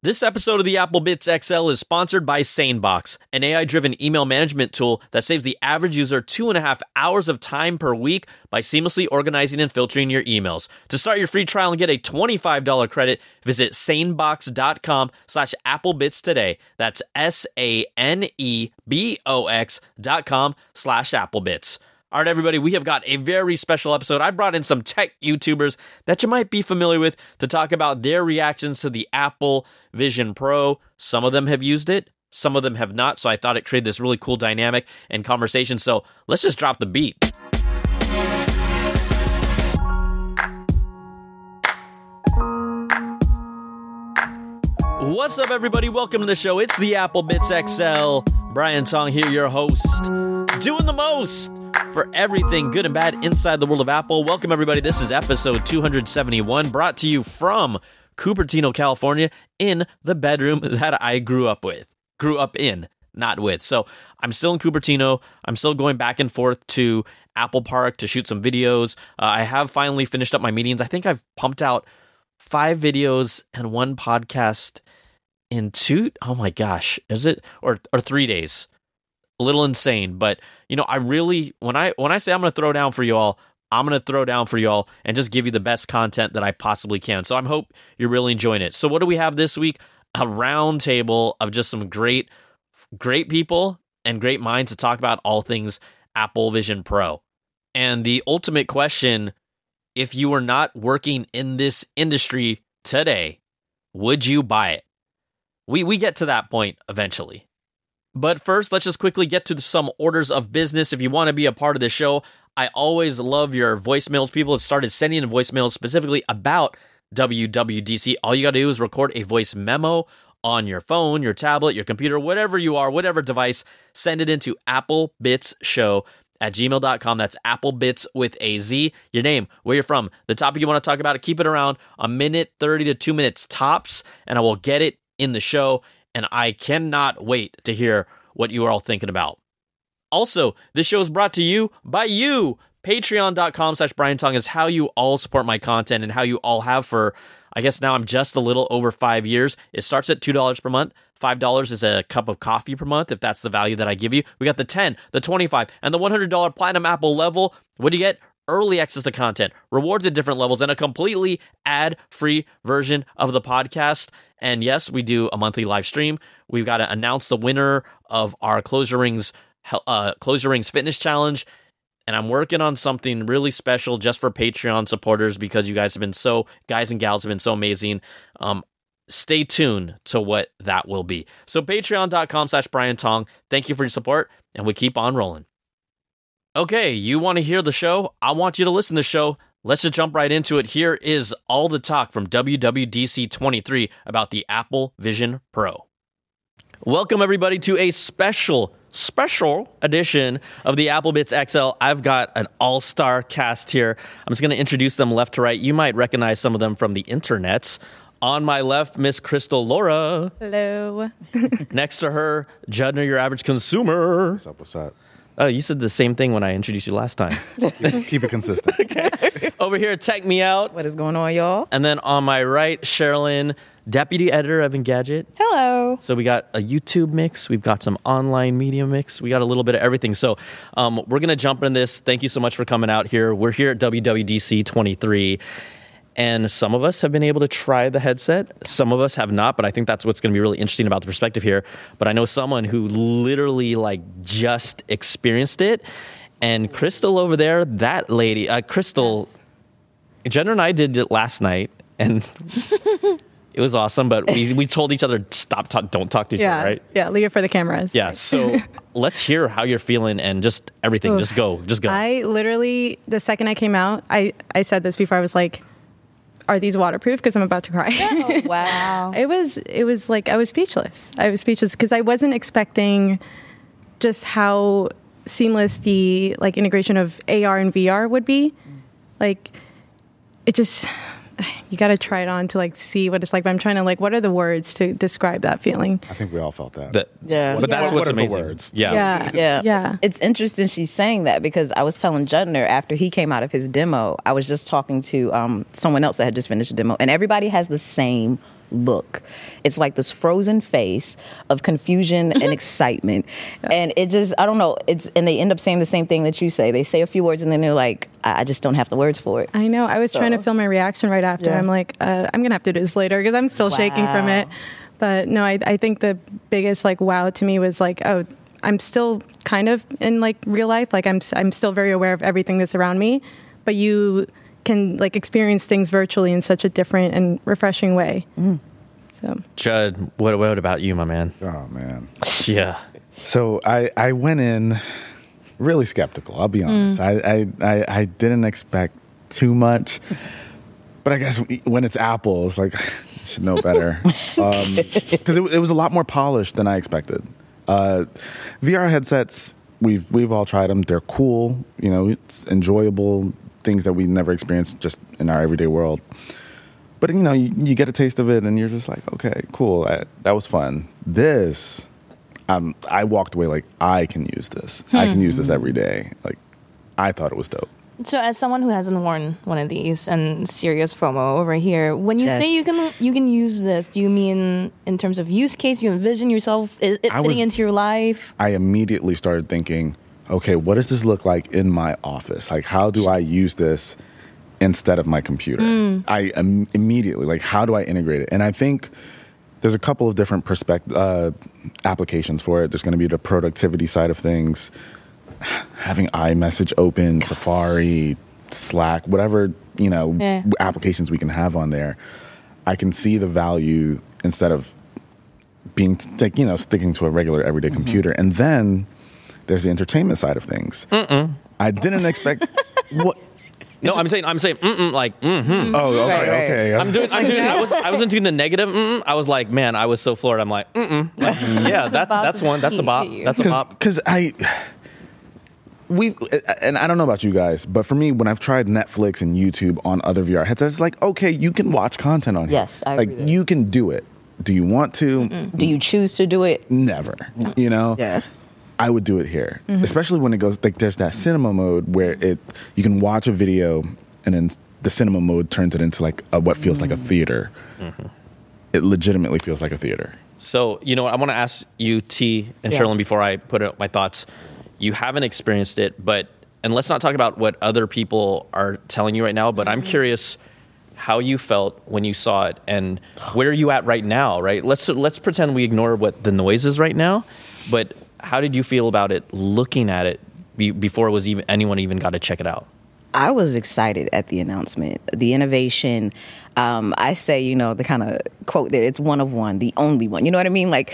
This episode of the Apple Bitz XL is sponsored by SaneBox, an AI driven email management tool that saves the average user two and a half hours of time per week by seamlessly organizing and filtering your emails. To start your free trial and get a $25 credit, visit sanebox.com slash applebitz today. That's S A N E B O X dot com slash applebitz. All right, everybody, we have got a very special episode. I brought in some tech YouTubers that you might be familiar with to talk about their reactions to the Apple Vision Pro. Some of them have used it, some of them have not. So I thought it created this really cool dynamic and conversation. So let's just drop the beat. What's up, everybody? Welcome to the show. It's the Apple Bitz XL. Brian Tong here, your host, doing the most for everything good and bad inside the world of Apple. Welcome, everybody. This is episode 271, brought to you from Cupertino, California, in the bedroom that I grew up with, grew up in, not with. So I'm still in Cupertino. I'm still going back and forth to Apple Park to shoot some videos. Uh, I have finally finished up my meetings. I think I've pumped out five videos and one podcast in two oh my gosh is it? Or or three days. A little insane but you know i really when i when i say i'm gonna throw down for you all i'm gonna throw down for you all and just give you the best content that i possibly can. So I'm hope you're really enjoying it. So what do we have this week? A round table of just some great great people and great minds to talk about all things apple vision pro. And the ultimate question if you were not working in this industry today would you buy it we we get to that point eventually. But first, let's just quickly get to some orders of business. If you want to be a part of the show, I always love your voicemails. People have started sending in voicemails specifically about WWDC. All you got to do is record a voice memo on your phone, your tablet, your computer, whatever you are, whatever device. Send it into Apple Bitz Show at gmail.com. That's Apple Bitz with a Z. Your name, where you're from, the topic you want to talk about. Keep it around a minute, 30 to two minutes tops, and I will get it in the show, and I cannot wait to hear what you are all thinking about. Also, this show is brought to you by you. Patreon.com slash Brian Tong is how you all support my content and how you all have for, I guess now I'm just a little over five years. It starts at $2 per month. $5 is a cup of coffee per month if that's the value that I give you. We got the 10, the 25, and the $100 Platinum Apple level. What do you get? Early access to content, rewards at different levels, and a completely ad free version of the podcast. And yes, we do a monthly live stream. We've got to announce the winner of our Closure Rings, uh, Close Your Rings Fitness Challenge. And I'm working on something really special just for Patreon supporters because you guys have been so, guys and gals have been so amazing. Um, stay tuned to what that will be. So patreon.com slash Brian Tong. Thank you for your support and we keep on rolling. Okay, you want to hear the show? I want you to listen to the show. Let's just jump right into it. Here is all the talk from WWDC 23 about the Apple Vision Pro. Welcome, everybody, to a special, special edition of the Apple Bitz XL. I've got an all star cast here. I'm just going to introduce them left to right. You might recognize some of them from the internets. On my left, Miss Krystal Lora. Hello. Next to her, Judner, your average consumer. What's up? What's up? Oh, you said the same thing when I introduced you last time. Keep it consistent. Okay. Over here, Techmeout. What is going on, y'all? And then on my right, Cherlynn, deputy editor of Engadget. Hello. So we got a YouTube mix, we've got some online media mix, we got a little bit of everything. So um, we're gonna jump in this. Thank you so much for coming out here. We're here at WWDC 23. And some of us have been able to try the headset. Some of us have not, but I think that's what's going to be really interesting about the perspective here. But I know someone who literally like just experienced it. And Krystal over there, that lady, uh, Krystal, yes. Judner and I did it last night, and it was awesome. But we, we told each other stop, talk, don't talk to each yeah, other, right? Yeah, leave it for the cameras. Yeah. So let's hear how you're feeling and just everything. Oof. Just go, just go. I literally the second I came out, I I said this before. I was like are these waterproof? Because i'm about to cry. Oh, wow. It was it was like i was speechless. I was speechless because i wasn't expecting just how seamless the like integration of ar and vr would be. Like it just you got to try it on to like see what it's like. But I'm trying to like, what are the words to describe that feeling? I think we all felt that. that yeah, but yeah. that's what's what amazing. words? Yeah. yeah, yeah, yeah. It's interesting she's saying that because I was telling Judner after he came out of his demo, I was just talking to um, someone else that had just finished a demo, and everybody has the same look. It's like this frozen face of confusion and excitement. And it just, I don't know, it's, and they end up saying the same thing that you say. They say a few words and then they're like, I I just don't have the words for it. I know. I was trying to film my reaction right after. Yeah. I'm like, uh, I'm gonna have to do this later because I'm still shaking from it. But no, I, I think the biggest like wow to me was like, oh, I'm still kind of in like real life. Like I'm I'm still very aware of everything that's around me, but you can like experience things virtually in such a different and refreshing way. Mm. So Judd, what, what about you, my man? Oh man. Yeah. So I I went in really skeptical. I'll be mm. honest. I, I I I didn't expect too much, but I guess when it's Apple, it's like you should know better um, because it, it was a lot more polished than I expected. Uh, VR headsets, we've we've all tried them. They're cool. You know, it's enjoyable things that we never experienced just in our everyday world. But you know, you, you get a taste of it, and you're just like, okay, cool. That, that was fun. This, um, I walked away like I can use this. I can use this every day. Like, I thought it was dope. So, as someone who hasn't worn one of these and serious FOMO over here, when you Yes. say you can you can use this, do you mean in terms of use case? You envision yourself it, it fitting was- into your life? I immediately started thinking, okay, what does this look like in my office? Like, how do I use this instead of my computer? I Im- immediately, like, how do I integrate it? And I think there's a couple of different perspect- uh, applications for it. There's going to be the productivity side of things, having iMessage open, Safari, Slack, whatever, you know, Yeah. applications we can have on there. I can see the value instead of being t- like you know sticking to a regular everyday computer and then there's the entertainment side of things i didn't expect what No, I'm saying, I'm saying, mm-mm, like, mm-hmm. oh okay Right, right. okay I'm doing, I'm doing, I was, I wasn't doing the negative. Mm-mm. I was like, man, I was so floored. I'm like, mm-mm. Like, yeah, that, that's one. That's a hit bop. That's a bop. because i we and i don't know about you guys but for me when i've tried netflix and youtube on other vr headsets it's like okay you can watch content on here Yes, I like agree you can do it do you want to Do you choose to do it? never you know Yeah. I would do it here, mm-hmm. especially when it goes like there's that cinema mode where it you can watch a video and then the cinema mode turns it into like a, what feels like a mm-hmm. theater. Mm-hmm. It legitimately feels like a theater. So, you know? I want to ask you, T and Yeah. Cherlynn, before I put out my thoughts. You haven't experienced it, but, and let's not talk about what other people are telling you right now, but I'm curious how you felt when you saw it and where are you at right now, right? Let's, let's pretend we ignore what the noise is right now, but how did you feel about it looking at it be, before it was even, anyone even got to check it out? I was excited at the announcement, the innovation. Um, I say, you know, the kind of quote there, it's one of one, the only one. You know what I mean? Like,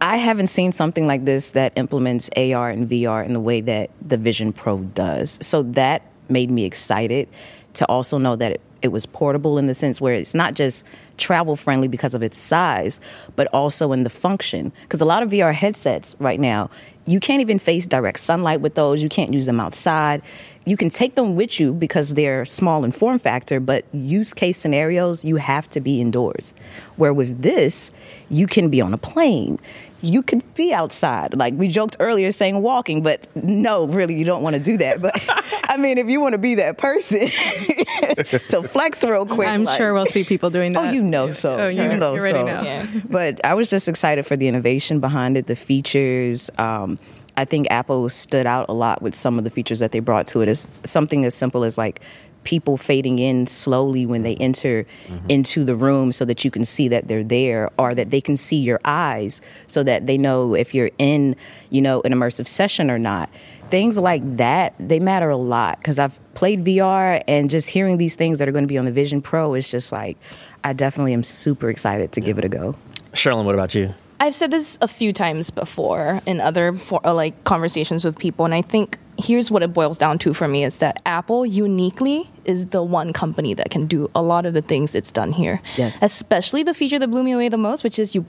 I haven't seen something like this that implements AR and VR in the way that the Vision Pro does. So that made me excited to also know that it, it was portable in the sense where it's not just travel friendly because of its size, but also in the function. Because a lot of VR headsets right now, you can't even face direct sunlight with those. You can't use them outside. You can take them with you because they're small in form factor, but use case scenarios, you have to be indoors. Where with this, you can be on a plane. You could be outside. Like we joked earlier saying walking, but no, really, you don't want to do that. But I mean, if you want to be that person to flex real quick, I'm like- sure we'll see people doing that. Oh, you know so. Oh, you- know you already so. know. Yeah. But I was just excited for the innovation behind it, the features. Um, I think Apple stood out a lot with some of the features that they brought to it. Is something as simple as like people fading in slowly when they enter mm-hmm. into the room so that you can see that they're there or that they can see your eyes so that they know if you're in, you know, an immersive session or not. Things like that, they matter a lot because I've played VR and just hearing these things that are going to be on the Vision Pro is just like, I definitely am super excited to give it a go. Cherlynn, what about you? I've said this a few times before in other for, uh, like conversations with people, and I think here's what it boils down to for me: is that Apple uniquely is the one company that can do a lot of the things it's done here. Yes. especially the feature that blew me away the most, which is you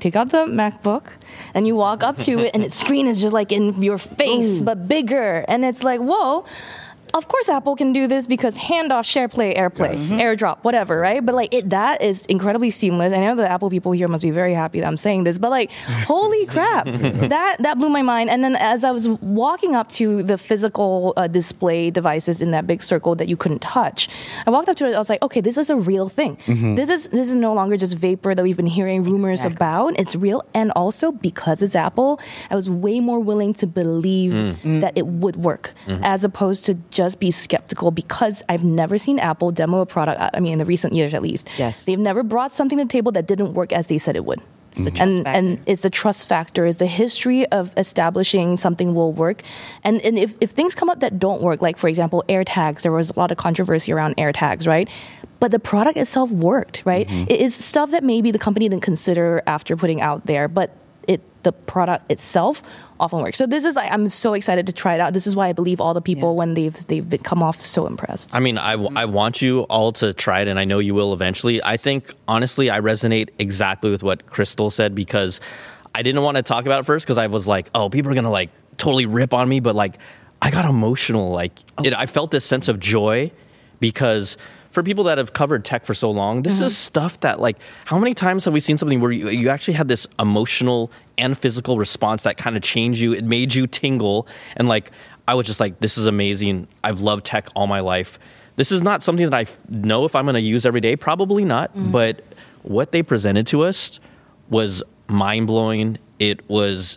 take out the MacBook and you walk up to it, and its screen is just like in your face but bigger, and it's like whoa. Of course Apple can do this because handoff, share play, AirPlay, mm-hmm. AirDrop, whatever, right? But like it, that is incredibly seamless. And I know the Apple people here must be very happy that I'm saying this, but like, holy crap, that that blew my mind. And then as I was walking up to the physical uh, display devices in that big circle that you couldn't touch, I walked up to it. I was like, okay, this is a real thing. Mm-hmm. This is this is no longer just vapor that we've been hearing rumors Exactly. about. It's real, and also because it's Apple, I was way more willing to believe mm. that it would work mm-hmm. as opposed to just be skeptical because I've never seen Apple demo a product. I mean, in the recent years at least, Yes. they've never brought something to the table that didn't work as they said it would. It's the trust And factor. and it's the trust factor, is the history of establishing something will work. And and if, if things come up that don't work, like for example, AirTags, there was a lot of controversy around AirTags, right? But the product itself worked, right? Mm-hmm. It is stuff that maybe the company didn't consider after putting out there, but the product itself often works. So this is like I'm so excited to try it out. This is why I believe all the people Yeah. when they've they've come off so impressed. I mean, I, w- I want you all to try it, and I know you will eventually. I think, honestly, I resonate exactly with what Krystal said because I didn't want to talk about it first because I was like, oh, people are going to like totally rip on me. But like, I got emotional. Like, oh. it, I felt this sense of joy because for people that have covered tech for so long, this is mm-hmm. stuff that like how many times have we seen something where you, you actually had this emotional and physical response that kind of changed you? It made you tingle and like I was just like, this is amazing. I've loved tech all my life. This is not something that I f- know if I'm going to use every day. Probably not. Mm-hmm. But what they presented to us was mind blowing. It was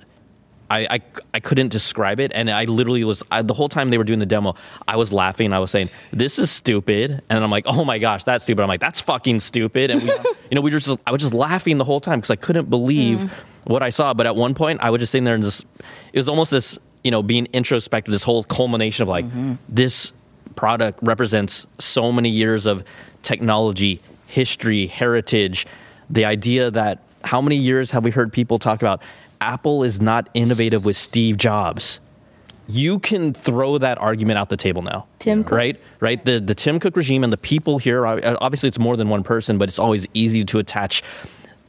I, I, I couldn't describe it, and I literally was I, the whole time they were doing the demo. I was laughing. I was saying, "This is stupid," and I'm like, "Oh my gosh, that's stupid." I'm like, "That's fucking stupid," and we, you know, we were just I was just laughing the whole time because I couldn't believe mm. what I saw. But at one point, I was just sitting there and just it was almost this you know being introspective, this whole culmination of like mm-hmm. this product represents so many years of technology, history, heritage. The idea that how many years have we heard people talk about Apple is not innovative with Steve Jobs? You can throw that argument out the table now. Tim Cook? right? Right. The the Tim Cook regime and the people here. uh, Obviously, it's more than one person, but it's always easy to attach.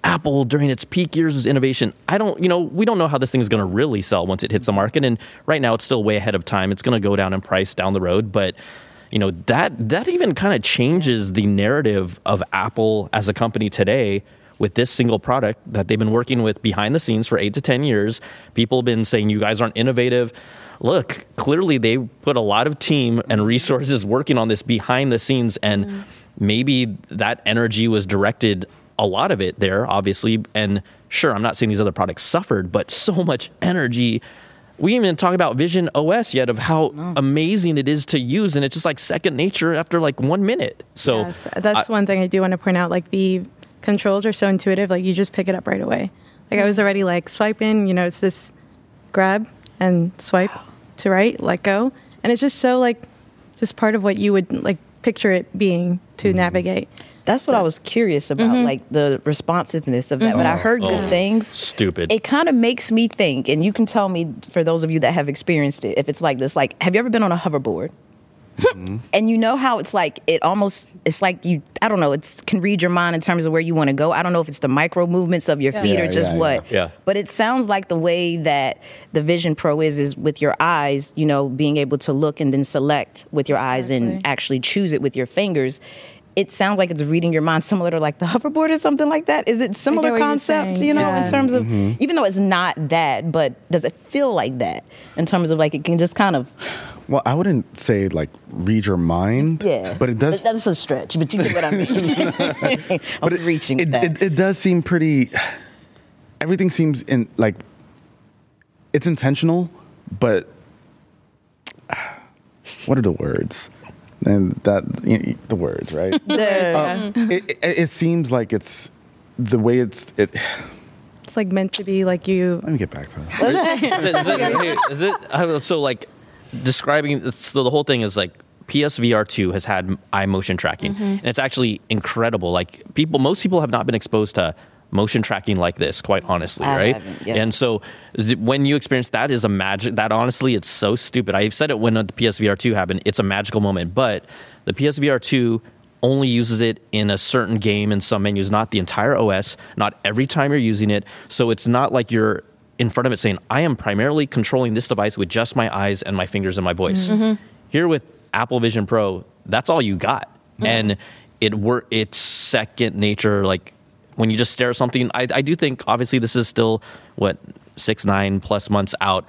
Apple during its peak years was innovation. I don't, you know, we don't know how this thing is going to really sell once it hits the market, and right now it's still way ahead of time. It's going to go down in price down the road, but you know that that even kind of changes the narrative of Apple as a company today with this single product that they've been working with behind the scenes for eight to ten years. People have been saying you guys aren't innovative. Look, clearly they put a lot of team and resources working on this behind the scenes, and mm-hmm. maybe that energy was directed a lot of it there, obviously. And sure, I'm not saying these other products suffered, but so much energy. We even talk about Vision OS yet of how amazing it is to use, and it's just like second nature after like one minute. So yes, that's one thing I do want to point out. Like the controls are so intuitive. Like you just pick it up right away. Like I was mm-hmm. already like swiping. You know, it's this grab and swipe to right, let go, and it's just so like just part of what you would like picture it being to mm-hmm. navigate. That's what I was curious about, Mm-hmm. like the responsiveness of that. But I mm-hmm. heard good Oh. things. stupid. It kind of makes me think, and you can tell me for those of you that have experienced it, if it's like this. Like, have you ever been on a hoverboard? and you know how it's like it almost it's like you I don't know it can read your mind in terms of where you want to go. I don't know if it's the micro movements of your feet Yeah, or just yeah, what. yeah. Yeah. But it sounds like the way that the Vision Pro is is with your eyes, you know, being able to look and then select with your eyes and actually choose it with your fingers. It sounds like it's reading your mind similar to like the hoverboard or something like that. Is it similar concept, you know, yeah. in terms of Mm-hmm. even though it's not that, but does it feel like that in terms of like it can just kind of Well, I wouldn't say like read your mind. yeah. But it does. That's a stretch, but you get what I mean. I'm but it, reaching it, that. it, it does seem pretty. Everything seems in like. It's intentional, but what are the words? And that you know, the words, right? The- um, it, it, it seems like it's the way it's. It, It's like meant to be like you. let me get back to it. is it, is it, is it I don't know, so like describing so the whole thing is like PSVR 2 has had eye motion tracking mm-hmm. and it's actually incredible like people most people have not been exposed to motion tracking like this quite honestly I right? yeah. and so th- when you experience that is a magic that honestly it's so stupid. I've said it when uh, the psvr 2 happened. It's a magical moment but the psvr 2 only uses it in a certain game in some menus not the entire os not every time you're using it. So it's not like you're in front of it saying i am primarily controlling this device with just my eyes and my fingers and my voice. Mm-hmm. Here with Apple Vision Pro, that's all you got, and it were it's second nature. Like when you just stare at something, I, I do think obviously this is still what six nine plus months out.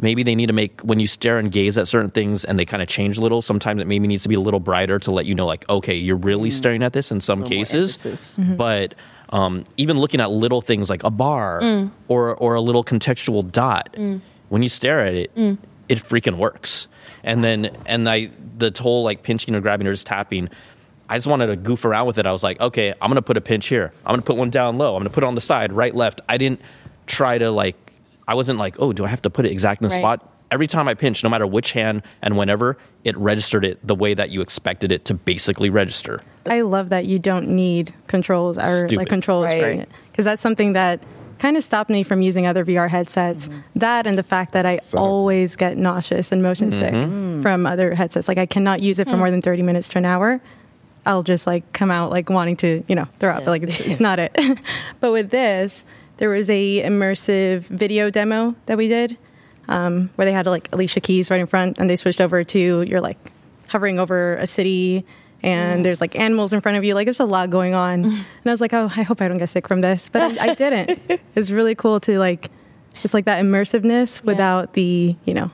Maybe they need to make when you stare and gaze at certain things and they kind of change a little. Sometimes it maybe needs to be a little brighter to let you know, like, okay, you're really mm-hmm. staring at this in some little more cases. Mm-hmm. But um, even looking at little things like a bar mm. or or a little contextual dot, mm. when you stare at it, mm. it freaking works. And then and I the whole like pinching or grabbing or just tapping. I just wanted to goof around with it. I was like, okay, I'm gonna put a pinch here. I'm gonna put one down low. I'm gonna put it on the side, right, left. I didn't try to like. I wasn't like, oh, do I have to put it exact in the Right. spot? Every time I pinched, no matter which hand and whenever, it registered it the way that you expected it to basically register. I love that you don't need controls or Stupid. like controls for it because that's something that kind of stopped me from using other VR headsets. Mm-hmm. That and the fact that I So- always get nauseous and motion sick mm-hmm. from other headsets. Like I cannot use it for mm. more than 30 minutes to an hour. I'll just like come out like wanting to, you know, throw up. Like it's, it's not it. but with this, there was a immersive video demo that we did um, where they had like Alicia Keys right in front, and they switched over to you're like hovering over a city, and there's like animals in front of you. Like there's a lot going on, and I was like, oh, I hope I don't get sick from this, but I, I didn't. It was really cool to like, it's like that immersiveness without the you know.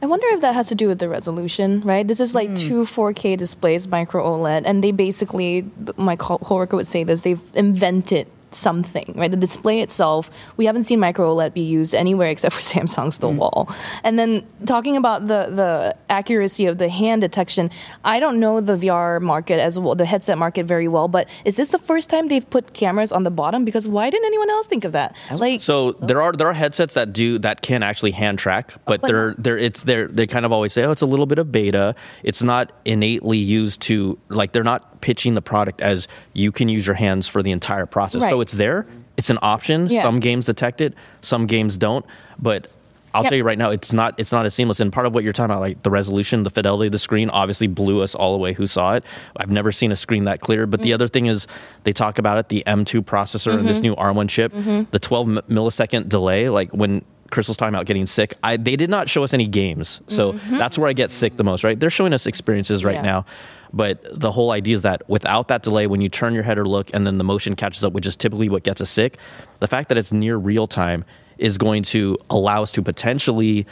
I wonder if that has to do with the resolution, right? This is like hmm. two 4K displays, micro OLED, and they basically, my co- coworker would say this, they've invented something, right? The display itself, we haven't seen micro OLED be used anywhere except for Samsung's The mm. Wall. And then talking about the the accuracy of the hand detection, I don't know the VR market as well, the headset market very well, but is this the first time they've put cameras on the bottom? Because why didn't anyone else think of that? Like, So there are there are headsets that do that can actually hand track, oh, but but they're they're it's they're they kind of always say, oh, it's a little bit of beta. It's not innately used to like they're not pitching the product as you can use your hands for the entire process. So it's there. It's an option. Yeah. Some games detect it, some games don't. But I'll Yep. tell you right now, it's not it's not as seamless. And part of what you're talking about, like the resolution, the fidelity of the screen, obviously blew us all away who saw it. I've never seen a screen that clear. But Mm. the other thing is, they talk about it, the M2 processor and this Mm-hmm. new R1 chip, the 12 millisecond delay, like when. Krystal's talking about getting sick. I, they did not show us any games, so that's where I get sick the most. Right? They're showing us experiences right Mm-hmm. Yeah. now, but the whole idea is that without that delay, when you turn your head or look, and then the motion catches up, which is typically what gets us sick, the fact that it's near real time is going to allow us to potentially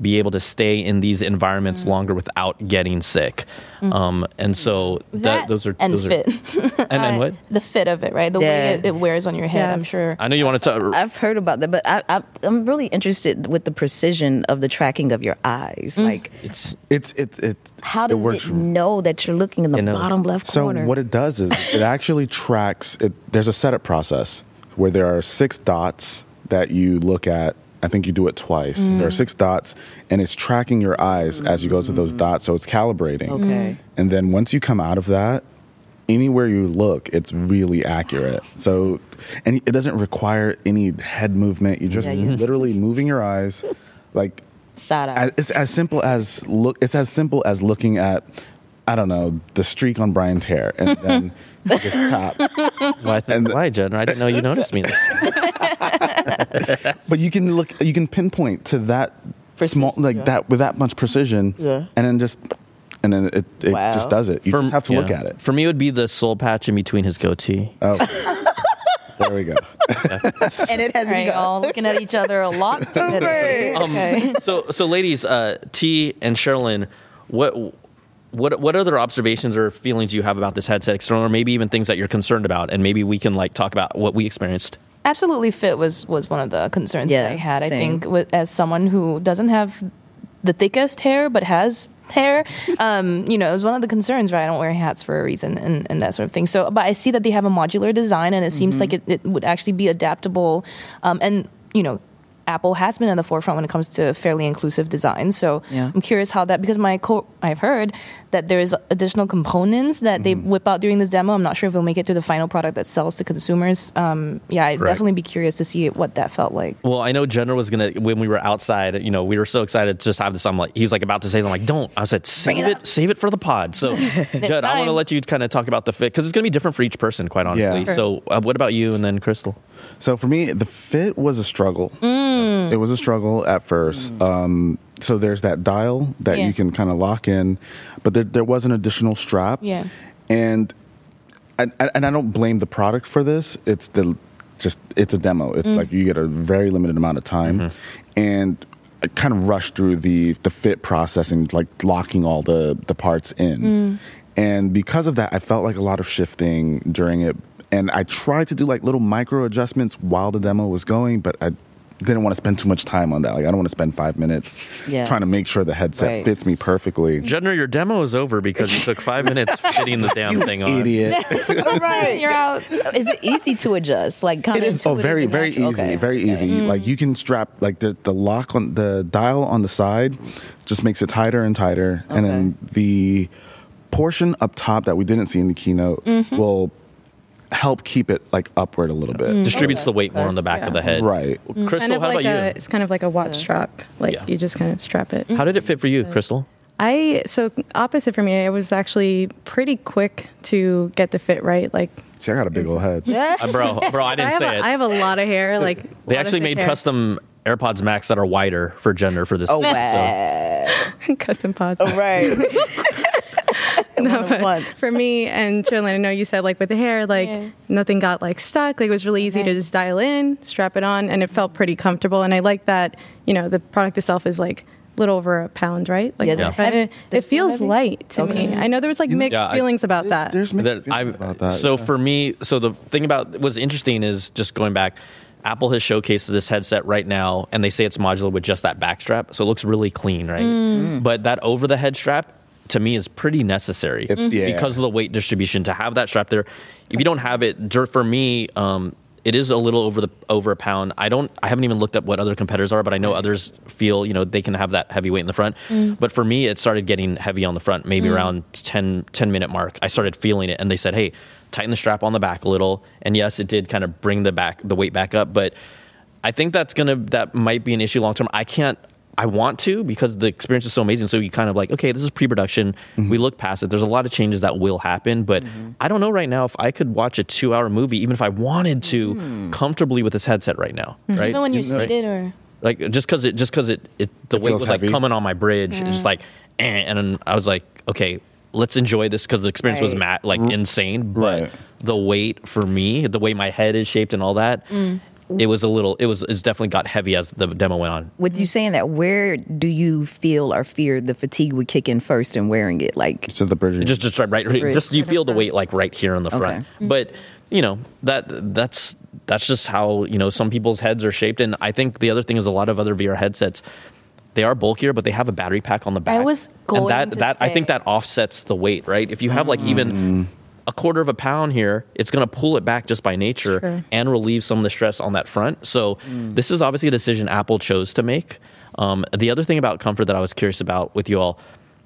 be able to stay in these environments Mm. longer without getting sick. Um, and so that, that those are and those fit. Are, and, and what? the fit of it, right? The Yeah. way it, it wears on your head, I'm sure. I know you want to talk. I've heard about that, but I, I, I'm really interested with the precision of the tracking of your eyes. Like, It's It's it's it's how does it, works know that you're looking in the You know. bottom left So corner? what it does is it actually tracks. It, there's a setup process where there are six dots that you look at. I think you do it twice. Mm. There are six dots, and it's tracking your eyes as you go to those mm. dots. So it's calibrating. Okay. Mm. And then once you come out of that, anywhere you look, it's really accurate. So, and it doesn't require any head movement. You're just Yeah, you- literally moving your eyes, like Side eye. it's as simple as look. It's as simple as looking at, I don't know, the streak on Brian's hair, and then just tap. why, and- why, Jen? I didn't know you noticed me. But you can look. You can pinpoint to that small, like that with that much precision. Yeah. And then just, and then it, it Wow. just does it. You just have to look at it. For me, it would be the soul patch in between his goatee. Oh. there we go. and it has Right, begun. all looking at each other a lot. okay. okay. so so ladies uh t and Cherlynn what what what other observations or feelings you have about this headset external or maybe even things that you're concerned about and maybe we can like talk about what we experienced Absolutely, fit was was one of the concerns Yeah, that I had. I think with, as someone who doesn't have the thickest hair but has hair, um, you know, it was one of the concerns. Right, I don't wear hats for a reason and, and that sort of thing. So, but I see that they have a modular design, and it seems like it, it would actually be adaptable, um, and you know. Apple has been in the forefront when it comes to fairly inclusive design. So Yeah. I'm curious how that because my co- I've heard that there's additional components that they whip out during this demo. I'm not sure if it'll make it to the final product that sells to consumers. Um, yeah, I'd Right. definitely be curious to see what that felt like. well i know Judner was gonna when we were outside you know we were so excited to just have this i'm like he was like about to say something I'm like don't i said save it it, up. save it for the pod so judd i want to let you kind of talk about the fit because it's gonna be different for each person quite honestly Sure. so uh, what about you and then Krystal So for me, the fit was a struggle. It was a struggle at first. Um, so there's that dial that Yeah. you can kind of lock in, but there there was an additional strap. Yeah. and and, and I don't blame the product for this. It's the just it's a demo. It's Mm. like you get a very limited amount of time, and I kind of rushed through the the fit processing, like locking all the the parts in, Mm. and because of that, I felt like a lot of shifting during it. And I tried to do like little micro adjustments while the demo was going, but I didn't want to spend too much time on that. Like I don't want to spend five minutes Yeah. trying to make sure the headset Right. fits me perfectly. Judner, your demo is over because you took five minutes fitting the damn thing on. Idiot. right. You're out. Is it easy to adjust? Like kind It of is oh very very easy very easy mm. like you can strap like the the lock on the dial on the side just makes it tighter and tighter and then the portion up top that we didn't see in the keynote mm-hmm. will help keep it like upward a little bit mm. Distributes the weight more on the back Yeah. of the head. right mm. Krystal, kind of how like about a, you? it's kind of like a watch strap. Like Yeah. you just kind of strap it. How did it fit for you, mm. Krystal? I so opposite for me. I was actually pretty quick to get the fit right. Like see I got a big old head Uh, bro, bro, I I didn't have, say a, it. I have a lot of hair. Like they actually made hair. custom AirPods Max that are wider for Judner for this. Oh so- custom pods. Oh, right. No, but for me and Cherlynn, I know you said like with the hair, like Yeah. nothing got like stuck. Like it was really easy to just dial in, strap it on, and it felt pretty comfortable. And I like that. You know, the product itself is like a little over a pound, right? Like Yes, Yeah. kinda- heavy? Does it it feels light to me. I know there was like mixed Yeah, I- feelings about that. there's mixed that I feelings about that so yeah. for me, so the thing about what's interesting is just going back. Apple has showcased this headset right now, and they say it's modular with just that back strap, so it looks really clean, right? Mm. But that over the head strap to me is pretty necessary It's- mm-hmm. yeah. because of the weight distribution to have that strap there. If you don't have it, for me, um, it is a little over the over a pound. I don't. I haven't even looked up what other competitors are, but I know others feel you know they can have that heavy weight in the front. Mm. But for me, it started getting heavy on the front, maybe mm. around 10, 10 minute mark. I started feeling it, and they said, "Hey, tighten the strap on the back a little." And yes, it did kind of bring the back the weight back up, but I think that's gonna that might be an issue long term. I can't. I want to because the experience is so amazing. So you kind of like, okay, this is pre-production. Mm-hmm. We look past it. There's a lot of changes that will happen, but mm-hmm. I don't know right now if I could watch a two-hour movie, even if I wanted to, mm. comfortably with this headset right now. Mm-hmm. Right? Even when you're You know, seated or like just because it just because it, it the It weight feels was like coming on my bridge, it's just like, eh, and I was like, okay, let's enjoy this because the experience was Right. mat like insane, but Right. the weight for me, the way my head is shaped and all that. Mm. It was a little. It was. It's definitely got heavy as the demo went on. With you saying that, where do you feel or fear the fatigue would kick in first in wearing it? Like, to the bridge Just, just right, right, the bridge. just you feel the weight like right here on the front. Okay. But you know that that's that's just how you know some people's heads are shaped. And I think the other thing is a lot of other VR headsets. They are bulkier, but they have a battery pack on the back. I was and going that to that I think that offsets the weight, right? If you have like even mm. A quarter of a pound here, it's going to pull it back just by nature Sure. and relieve some of the stress on that front. So this is obviously a decision Apple chose to make. Um, the other thing about comfort that I was curious about with you all,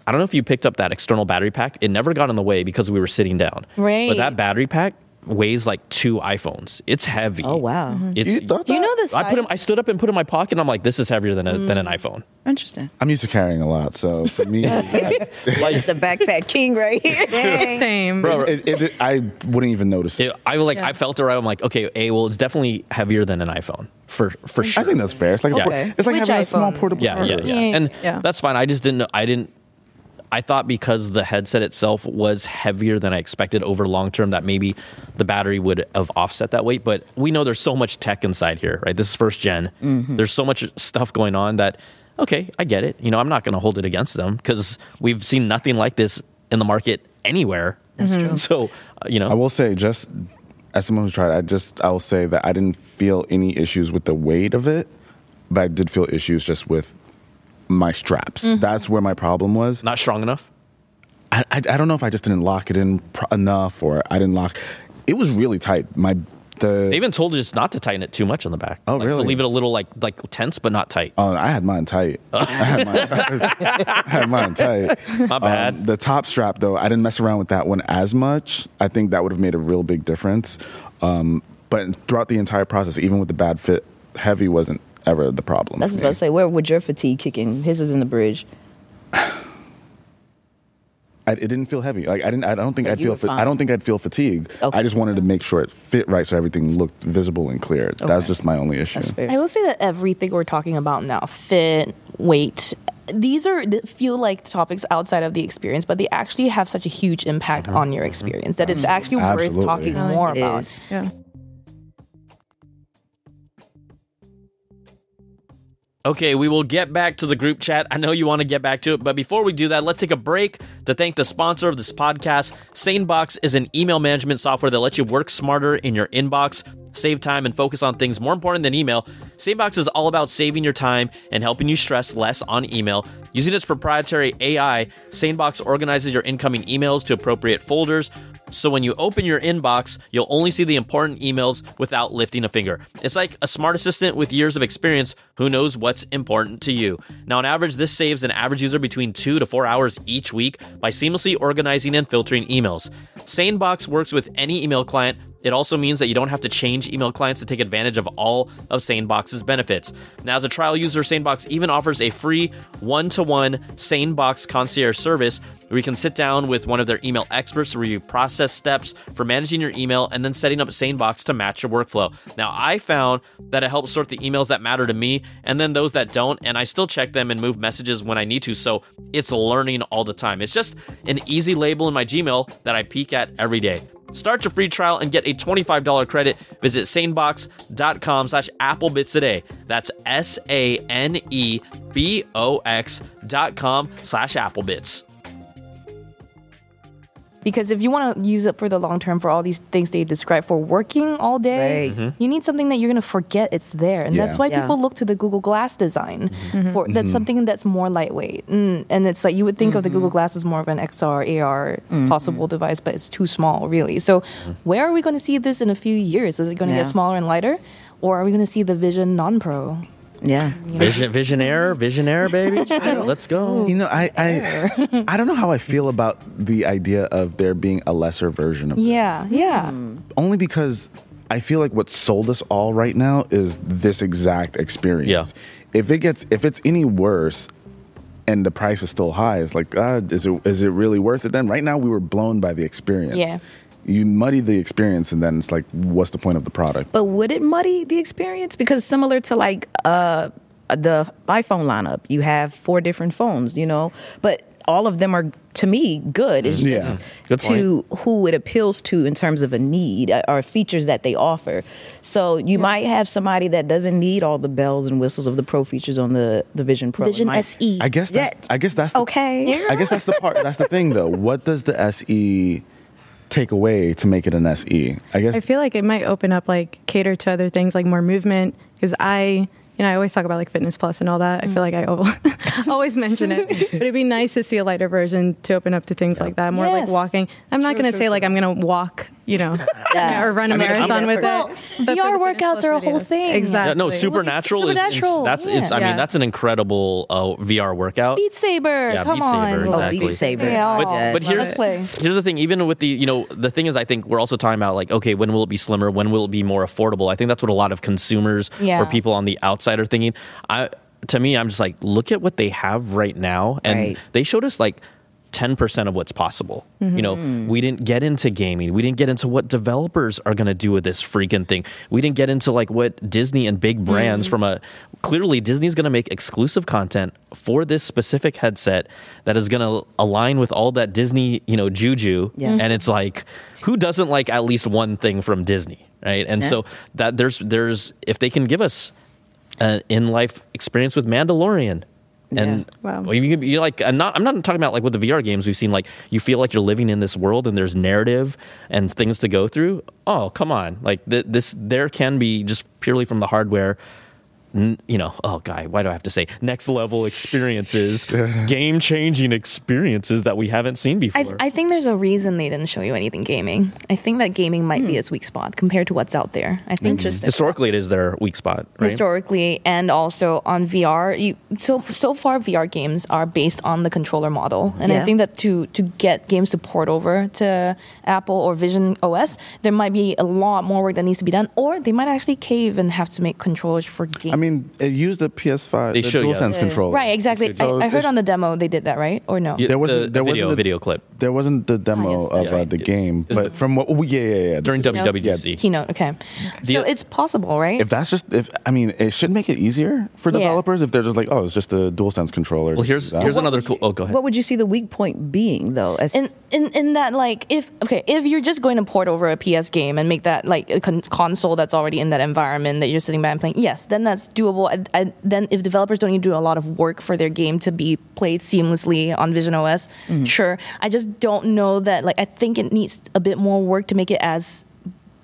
I don't know if you picked up that external battery pack. It never got in the way because we were sitting down. Right. But that battery pack weighs like two iPhones. It's heavy. oh wow, mm-hmm. It's, You thought do you know this? I put him. I stood up and put it in my pocket. and I'm like, this is heavier than a, than an mm. iPhone. interesting. I'm used to carrying a lot, so for me, I, Like, The backpack king right here. Dang. Same. it, it, it- I wouldn't even notice it. it, I like. Yeah. I felt it. Right. I'm like, okay, a well, it's definitely heavier than an iPhone for for sure. I think that's fair. It's like a, Yeah. por- Okay. it's like Which having a small portable Yeah, yeah, yeah, Yeah. and Yeah. that's fine. I just didn't. I didn't. I thought because the headset itself was heavier than I expected over long term, that maybe the battery would have offset that weight. But we know there's so much tech inside here, right? This is first general There's so much stuff going on that, okay, I get it. You know, I'm not going to hold it against them because we've seen nothing like this in the market anywhere. That's true. So, uh, you know, I will say, just as someone who's tried, it, I just I will say that I didn't feel any issues with the weight of it, but I did feel issues just with my straps. That's where my problem was. not strong enough. I, I, I don't know if I just didn't lock it in pro- enough or I didn't lock. It was really tight. My the They even told us not to tighten it too much on the back. Oh, Like, to really? leave it a little like like tense, but not tight. Oh, I had mine tight. I had mine tight. I had mine tight. My bad. Um, the top strap, though, I didn't mess around with that one as much. I think that would have made a real big difference. Um, but throughout the entire process, even with the bad fit, heavy wasn't ever the problem. That's what I was about to say. Where would your fatigue kick in? His was in the bridge. I, it didn't feel heavy. Like I didn't. I don't think So I'd feel. Fa- I don't think I'd feel fatigue. Okay. I just wanted to make sure it fit right, so everything looked visible and clear. That was just my only issue. That's fair. I will say that everything we're talking about now fit, weight, these are feel like topics outside of the experience, but they actually have such a huge impact mm-hmm. on your experience that it's mm-hmm. actually worth talking I like more It about. is. Yeah. Okay, we will get back to the group chat. I know you want to get back to it, but before we do that, let's take a break to thank the sponsor of this podcast. SaneBox is an email management software that lets you work smarter in your inbox, save time, and focus on things more important than email. SaneBox is all about saving your time and helping you stress less on email. Using its proprietary AI, SaneBox organizes your incoming emails to appropriate folders. So when you open your inbox, you'll only see the important emails without lifting a finger. It's like a smart assistant with years of experience who knows what's important to you. Now, on average, this saves an average user between two to four hours each week by seamlessly organizing and filtering emails. SaneBox works with any email client. It also means that you don't have to change email clients to take advantage of all of SaneBox's benefits. Now, as a trial user, SaneBox even offers a free one-to-one SaneBox concierge service where you can sit down with one of their email experts to review process steps for managing your email and then setting up SaneBox to match your workflow. Now, I found that it helps sort the emails that matter to me and then those that don't, and I still check them and move messages when I need to, so it's learning all the time. It's just an easy label in my Gmail that I peek at every day. Start your free trial and get a $25 credit. Visit sanebox.com slash applebitz today. That's S-A-N-E-B-O-X dot com slash applebitz. Because if you want to use it for the long term for all these things they describe for working all day, Right. Mm-hmm. you need something that you're going to forget it's there. And that's why Yeah. people look to the Google Glass design mm-hmm. for that's mm-hmm. something that's more lightweight. Mm, and it's like you would think of the Google Glass as more of an XR, AR possible device, but it's too small, really. So, where are we going to see this in a few years? Is it going to Yeah. get smaller and lighter? Or are we going to see the Vision Non Pro? Yeah. Vision, Visionaire, Visionaire, baby. Let's go. You know, I I, I don't know how I feel about the idea of there being a lesser version of Yeah, yeah. only because I feel like what sold us all right now is this exact experience. Yeah. If it gets if it's any worse and the price is still high, it's like, uh, is it is it really worth it then? Right now we were blown by the experience. Yeah. You muddy the experience and then it's like, what's the point of the product? But would it muddy the experience? Because similar to like uh, the iPhone lineup, you have four different phones, you know, but all of them are to me good. It's Yeah. just Good to who it appeals to in terms of a need uh, or features that they offer. So you might have somebody that doesn't need all the bells and whistles of the pro features on the the Vision Pro. Vision might- SE. I guess that's, Yeah. I guess that's the, Okay. I guess that's the part. That's the thing, though. What does the SE take away to make it an SE? I guess I feel like it might open up like cater to other things like more movement because I you know I always talk about like fitness plus and all that. I feel like I always mention it, but it'd be nice to see a lighter version to open up to things like that, more like walking. I'm not going to true, say like I'm going to walk, you know, Yeah. or run a I mean, I'm- marathon with Well, it. But VR the workouts are a whole videos. thing. Exactly. Yeah, no, Supernatural, is Supernatural, is that's it's. I yeah. mean, that's an incredible uh, VR workout. Beat Saber. Yeah, Come Beat Saber, on. exactly. Oh, Beat Saber. Yeah. But, but here's here's the thing. Even with the you know the thing is, I think we're also talking about like okay, when will it be slimmer? When will it be more affordable? I think that's what a lot of consumers Yeah. or people on the outside are thinking. I to me, I'm just like look at what they have right now, and Right. they showed us like. 10% of what's possible. Mm-hmm. You know, we didn't get into gaming. We didn't get into what developers are going to do with this freaking thing. We didn't get into like what Disney and big brands mm-hmm. from a clearly Disney's going to make exclusive content for this specific headset that is going to align with all that Disney, you know, juju. Yeah. And it's like who doesn't like at least one thing from Disney, right? And Yeah. so that there's there's if they can give us an in life experience with Mandalorian. And Wow. well, you, you like I'm not I'm not talking about like with the VR games we've seen like you feel like you're living in this world and there's narrative and things to go through. Oh, come on. Like th- this there can be just purely from the hardware you know, oh guy, why do I have to say next level experiences, game changing experiences that we haven't seen before. I, I think there's a reason they didn't show you anything gaming. I think that gaming might be hmm. its weak spot compared to what's out there. I think hmm. Historically, it is their weak spot, right? historically and also on VR. You so so far VR games are based on the controller model, and I think that to to get games to port over to Apple or Vision OS, there might be a lot more work that needs to be done, or they might actually cave and have to make controllers for games. I mean, mean, it used the PS5, They the show you. DualSense Yeah. controller. Right, exactly. So I, I heard it's- on the demo they did that, right? Or no? Yeah, There wasn't- the, there the video wasn't a- video clip There wasn't the demo yes, of yeah. uh, the game, Is but the- from what? Oh, yeah, yeah, yeah. during Keynote? WWDC. Keynote. Okay. The- so it's possible, right? if that's just if I mean, it should make it easier for Yeah. developers if they're just like, oh, it's just a DualSense controller. Well, just here's use that. here's another cool. Oh, go ahead. What would you see the weak point being, though? As, in, in in that like if okay if you're just going to port over a PS game and make that like a con- console that's already in that environment that you're sitting back and playing yes then that's doable and, and then if developers don't need to do a lot of work for their game to be played seamlessly on Vision OS mm-hmm. sure I just don't know that like I think it needs a bit more work to make it as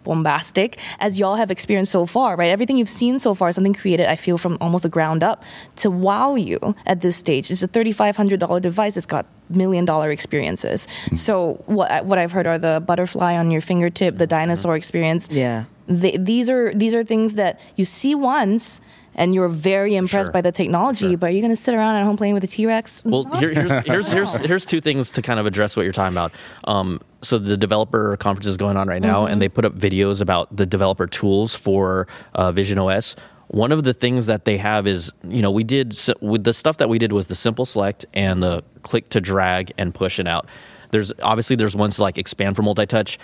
bombastic as y'all have experienced so far, right? Everything you've seen so far is something created, I feel, from almost the ground up to wow you at this stage. It's a $3,500 device. It's got million dollar experiences. Mm-hmm. So what what I've heard are the butterfly on your fingertip, the dinosaur mm-hmm. experience. Yeah. They, these are these are things that you see once. And you're very impressed Sure. by the technology, Sure. but you're going to sit around at home playing with a T Rex? Well, here, here's, here's here's here's two things to kind of address what you're talking about. Um, so the developer conference is going on right now, and they put up videos about the developer tools for uh, Vision OS. One of the things that they have is, you know, we did with the stuff that we did was the simple select and the click to drag and push it out. There's obviously there's ones to like expand for multi touch.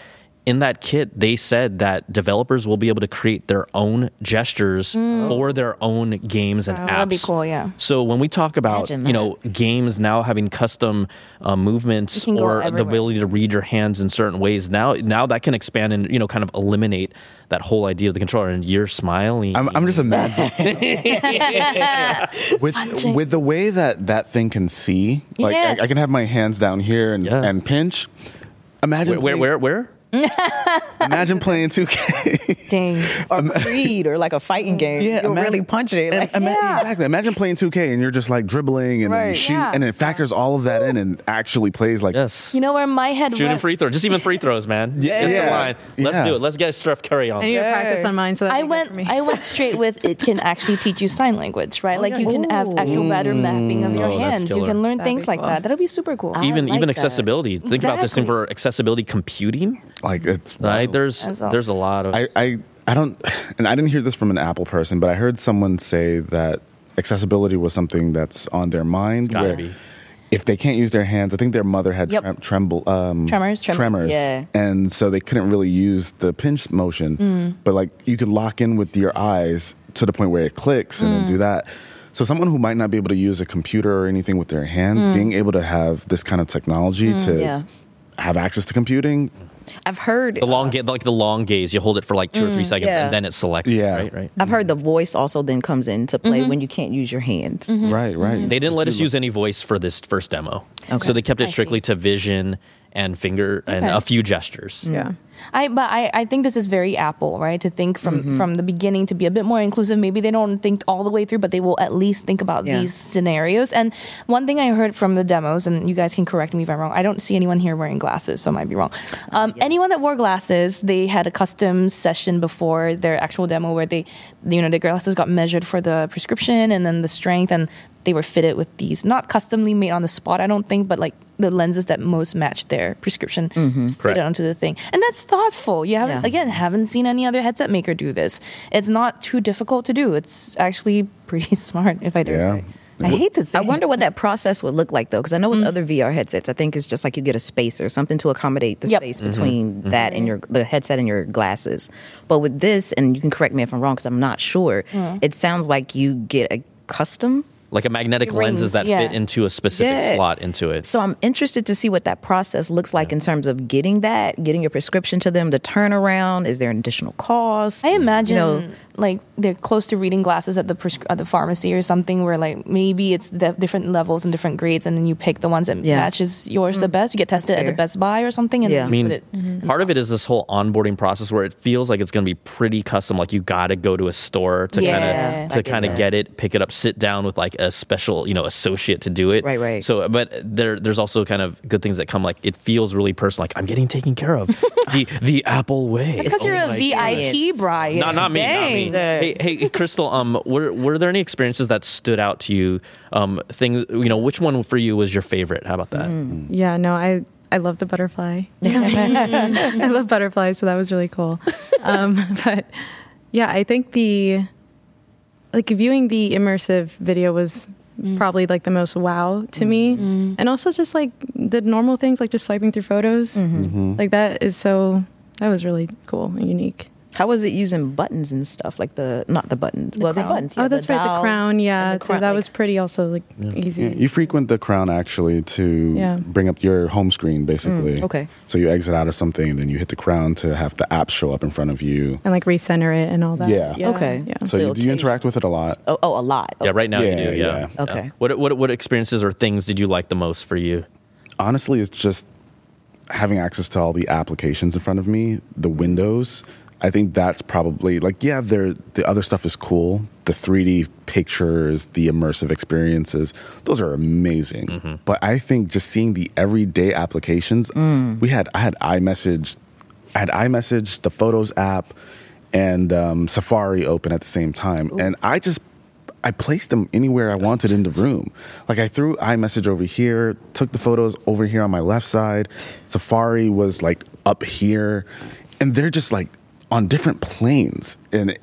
In that kit, they said that developers will be able to create their own gestures for their own games and Wow, apps. that'd be cool, yeah. So when we talk about you know games now having custom uh, movements You can go or the ability to read your hands in certain ways, now now that can expand and you know kind of eliminate that whole idea of the controller. And you're smiling. I'm, I'm just imagining with with the way that that thing can see. Like I, I can have my hands down here and, Yeah. and pinch. Imagine where, where where where? Imagine playing 2K. Dang. or Creed or like a fighting game. Yeah, You'll imagine- really punch it. Like, ima- Yeah. Exactly. Imagine playing 2K and you're just like dribbling and Right. shoot, Yeah. and it factors all of that in and actually plays like Yes. You know where my head Shooting went? free throws, just even free throws, man. Yeah. Get Yeah. line. Let's Yeah. do it. Let's get Steph Curry on. I need to practice on mine so that I went I went straight with it can actually teach you sign language, right? Oh, like you can have actual better mapping of your Oh, hands. You can learn That'd things be like cool. that. That'll be super cool. even like even accessibility. Think about this thing for accessibility computing. Like it's Right? wild. There's That's there's a lot of I, I I don't and I didn't hear this from an Apple person, but I heard someone say that accessibility was something that's on their mind. gotta where be. If they can't use their hands, I think their mother had Yep. trem- tremble um, Tremors. tremors, Tremors, yeah. and so they couldn't really use the pinch motion. Mm. But like you could lock in with your eyes to the point where it clicks and then do mm. that. So someone who might not be able to use a computer or anything with their hands, mm. being able to have this kind of technology to Yeah. have access to computing, I've heard the long uh, ga- like the long gaze. You hold it for like two or three mm, seconds, yeah. and then it selects. Yeah. Right. Right. I've heard the voice also then comes into play mm-hmm. when you can't use your hands. right? Right. They didn't let us use any voice for this first demo. Okay. So they kept it strictly to vision and finger and a few gestures. Yeah. I but I, I think this is very Apple, right? To think from from the beginning to be a bit more inclusive. Maybe they don't think all the way through, but they will at least think about Yeah. these scenarios. And one thing I heard from the demos, and you guys can correct me if I'm wrong. I don't see anyone here wearing glasses, so I might be wrong. Um, Anyone that wore glasses, they had a custom session before their actual demo where they, you know, the glasses got measured for the prescription and then the strength, and they were fitted with these not customly made on the spot, I don't think, but like the lenses that most match their prescription Correct. fitted onto the thing. And that's thoughtful. You haven't Yeah. again haven't seen any other headset maker do this. It's not too difficult to do. It's actually pretty smart, if I dare Yeah. say. I hate to say. I wonder what that process would look like though, because I know Mm. with other VR headsets, I think it's just like you get a spacer, something to accommodate the Yep. space between that and your the headset and your glasses. But with this, and you can correct me if I'm wrong, because I'm not sure. Mm. It sounds like you get a custom. Like a magnetic Rings, lenses that yeah. fit into a specific Yeah. slot into it. So I'm interested to see what that process looks like in terms of getting that, getting your prescription to them, the turnaround. Is there an additional cost? I imagine You know, like they're close to reading glasses at the prescri- at the pharmacy or something where like maybe it's the different levels and different grades and then you pick the ones that Yeah. matches yours the mm-hmm. best. You get tested at the. Best Buy or something and Yeah. then I mean, you put it. Mm-hmm. part of it is this whole onboarding process where it feels like it's going to be pretty custom. Like you got to go to a store to Yeah, kind of to kind of get it, pick it up, sit down with like a special you know associate to do it. Right, right. So, but there there's also kind of good things that come. Like it feels really personal. Like I'm getting taken care of. the the Apple way. It's because you're a Oh my VIP, Brian. not not me, not me. Hey, hey, Krystal. Um, were were there any experiences that stood out to you? Um, things you know, which one for you was your favorite? How about that? Yeah, no, I I love the butterfly. I love butterflies, so that was really cool. Um, but yeah, I think the like viewing the immersive video was mm. probably like the most wow to me, mm. Mm. and also just like the normal things like just swiping through photos, mm-hmm. Mm-hmm. like that is so that was really cool and unique. How was it using buttons and stuff like the not the buttons? well, crown. the buttons. yeah, oh, that's the right, the crown. Yeah, and the so that like- was pretty also like easy. Yeah, you frequent the crown actually to Yeah. bring up your home screen, basically. Mm, okay. So you exit out of something, and then you hit the crown to have the app show up in front of you. and like recenter it and all that. Yeah. Okay. Yeah. So So you, do you interact with it a lot? Oh, oh, a lot. Yeah, right now Yeah, you do. Yeah. yeah. Yeah. Okay. What what what experiences or things did you like the most for you? honestly, it's just having access to all the applications in front of me, the windows. I think that's probably like yeah, there the other stuff is cool. The 3D pictures, the immersive experiences, those are amazing. But I think just seeing the everyday applications, we had I had iMessage, I had iMessage, the Photos app, and um, Safari open at the same time, and I just I placed them anywhere I wanted in the room. Like I threw iMessage over here, took the photos over here on my left side. Safari was like up here, and they're just like on different planes. And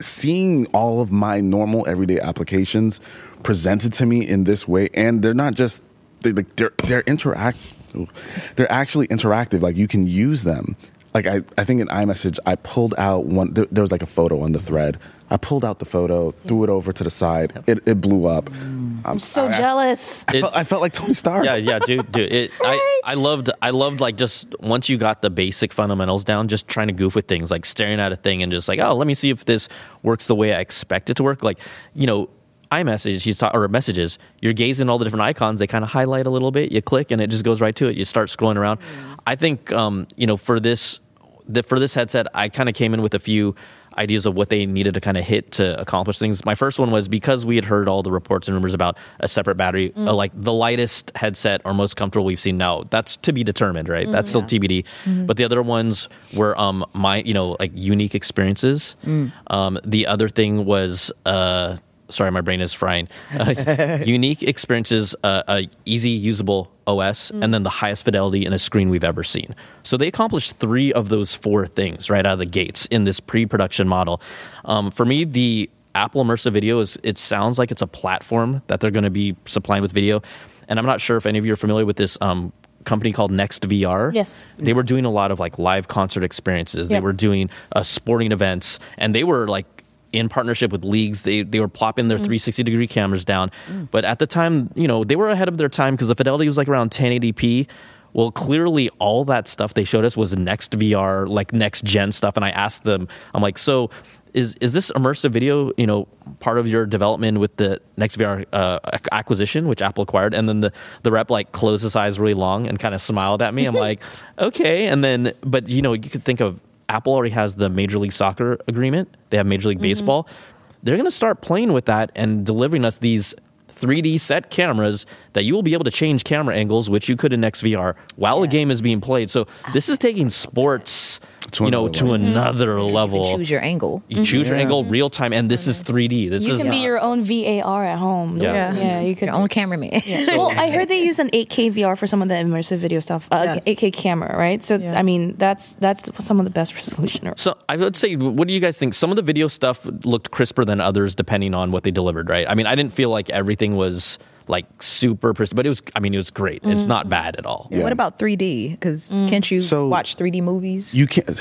seeing all of my normal everyday applications presented to me in this way, and they're not just they're like they're they're interact they're actually interactive. Like you can use them. Like I, I think in iMessage, I pulled out one. There, there was like a photo on the thread. I pulled out the photo, threw it over to the side. It, it blew up. I'm So I- jealous. I, felt, I felt like Tony Stark. Yeah, yeah, dude, dude. It, I, I loved, I loved like just once you got the basic fundamentals down, just trying to goof with things, like staring at a thing and just like, oh, let me see if this works the way I expect it to work. Like, you know, iMessage, he's ta- or messages, you're gazing all the different icons. They kind of highlight a little bit. You click and it just goes right to it. You start scrolling around. I think, um, you know, for this, the, for this headset, I kind of came in with a few ideas of what they needed to kind of hit to accomplish things. My first one was because we had heard all the reports and rumors about a separate battery, uh, like the lightest headset or most comfortable we've seen now. That's to be determined, right? That's still TBD. But the other ones were um my you know like unique experiences. Um, the other thing was uh. Sorry, my brain is frying. Uh, unique experiences, uh, a easy usable OS, and then the highest fidelity in a screen we've ever seen. So they accomplished three of those four things right out of the gates in this pre-production model. Um, for me, the Apple Immersive Video is it sounds like it's a platform that they're going to be supplying with video, and I'm not sure if any of you are familiar with this. Um, company called NextVR. Yes. They were doing a lot of like live concert experiences. They were doing uh, sporting events and they were like in partnership with leagues. They they were plopping their 360 degree cameras down. But at the time, you know, they were ahead of their time because the fidelity was like around 1080p. Well, clearly all that stuff they showed us was NextVR, like next gen stuff. And I asked them, I'm like, so is is this immersive video, you know, part of your development with the NextVR uh, acquisition, which Apple acquired? And then the the rep like closed his eyes really long and kind of smiled at me. I'm like, okay. And then, but you know, you could think of Apple already has the Major League Soccer agreement. They have Major League mm-hmm. Baseball. They're going to start playing with that and delivering us these 3D set cameras that you will be able to change camera angles, which you could in NextVR while the game is being played. So this is ah. taking sports, To you know, another to level. another You level. can choose your angle. You choose your angle real time, and this is 3D. This You is can be your own VAR at home. Yeah. yeah, you could. Your own cameraman. well, I heard they use an 8K VR for some of the immersive video stuff. Uh, Yes. 8K camera, right? So Yeah. I mean, that's that's some of the best resolution. around. So I would say, what do you guys think? Some of the video stuff looked crisper than others, depending on what they delivered. Right? I mean, I didn't feel like everything was like super, pers- but it was. I mean, it was great. It's mm. not bad at all. Yeah. What about 3D? Because mm. can't you So- watch 3D movies? You can't.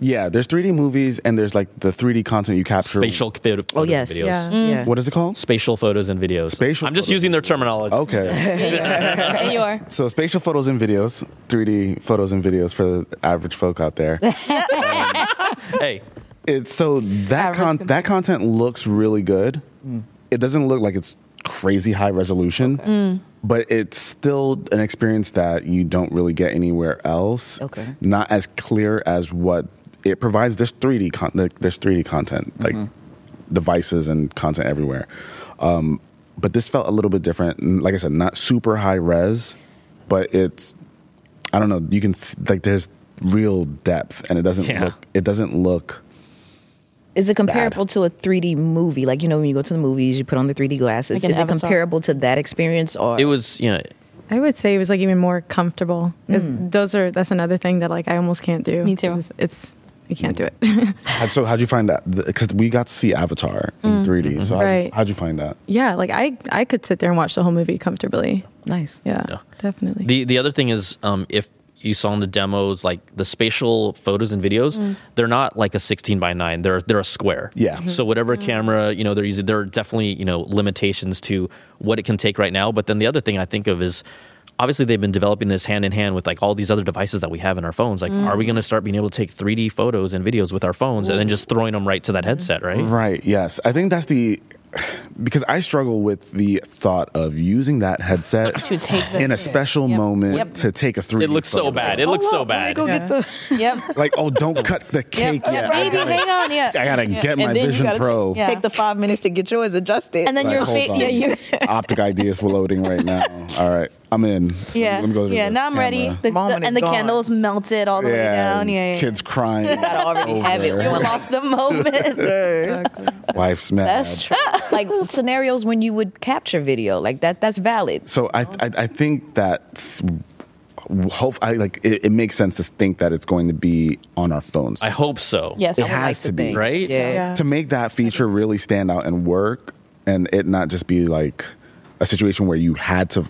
Yeah, there's 3D movies and there's like the 3D content you capture. Spatial photo, oh photos yes, and videos. Yeah. Mm. yeah. What is it called? Spatial photos and videos. Spatial I'm just photos using their terminology. Okay. There you are. So spatial photos and videos, 3D photos and videos for the average folk out there. Um, hey, it's so that con- that content looks really good. It doesn't look like it's crazy high resolution, but it's still an experience that you don't really get anywhere else. Okay. Not as clear as what it provides. There's 3D con- like, there's 3D content like devices and content everywhere. Um, but this felt a little bit different. Like I said, not super high res, but it's I don't know. You can s like there's real depth, and it doesn't Yeah. look it doesn't look Is it comparable to a 3D movie? Like you know, when you go to the movies, you put on the 3D glasses. Like an Is it comparable to that experience, or it was you know I would say it was like even more comfortable. 'Cause Those are that's another thing that like I almost can't do. Me too. It's it's, you can't do it. So how'd you find that? Because we got to see Avatar in 3D. So how'd, Right. you, how'd you find that? yeah, like I I could sit there and watch the whole movie comfortably. Nice. Yeah, Yeah. definitely. The the other thing is, um, if you saw in the demos, like the spatial photos and videos, mm. they're not like a 16 by 9. They're they're a square. Yeah. Mhm. So whatever mm-hmm. camera you know they're using, there are definitely you know limitations to what it can take right now. But then the other thing I think of is. Obviously, they've been developing this hand in hand with like all these other devices that we have in our phones. Like, are we mm. going to start being able to take 3D photos and videos with our phones and then just throwing them right to that mm. headset, right? Right. Yes. I think that's the because I struggle with the thought of using that headset To take the- in a special Yep. moment Yep. to take a 3D. It looks so bad. It oh, looks so Hold up, let me bad. Go Yeah. get the. Yep. Like, oh, don't cut the cake Yep. yet. Yep. I Baby, gotta, hang on. Yeah. I gotta Yeah. get my and then Vision Pro. Take, Yeah. take the five minutes to get yours adjusted. And then Like, your hold face. on. Yeah, you. Optic ideas were loading right now. All right, I'm in. Yeah. Let me go to yeah. the Now I'm ready. camera. The, the- Moment and the gone. candles melted all the way down. Yeah. yeah. Kids crying. gotta already have it. over. You lost the moment. Exactly. Wife's mad. That's true. like scenarios when you would capture video, like that. That's valid. So I, I I think that's hope I like it, it makes sense to think that it's going to be on our phones. I hope so. yes. It has like to be, think. right? Yeah. Yeah. to make that feature really stand out and work, and it not just be like a situation where you had to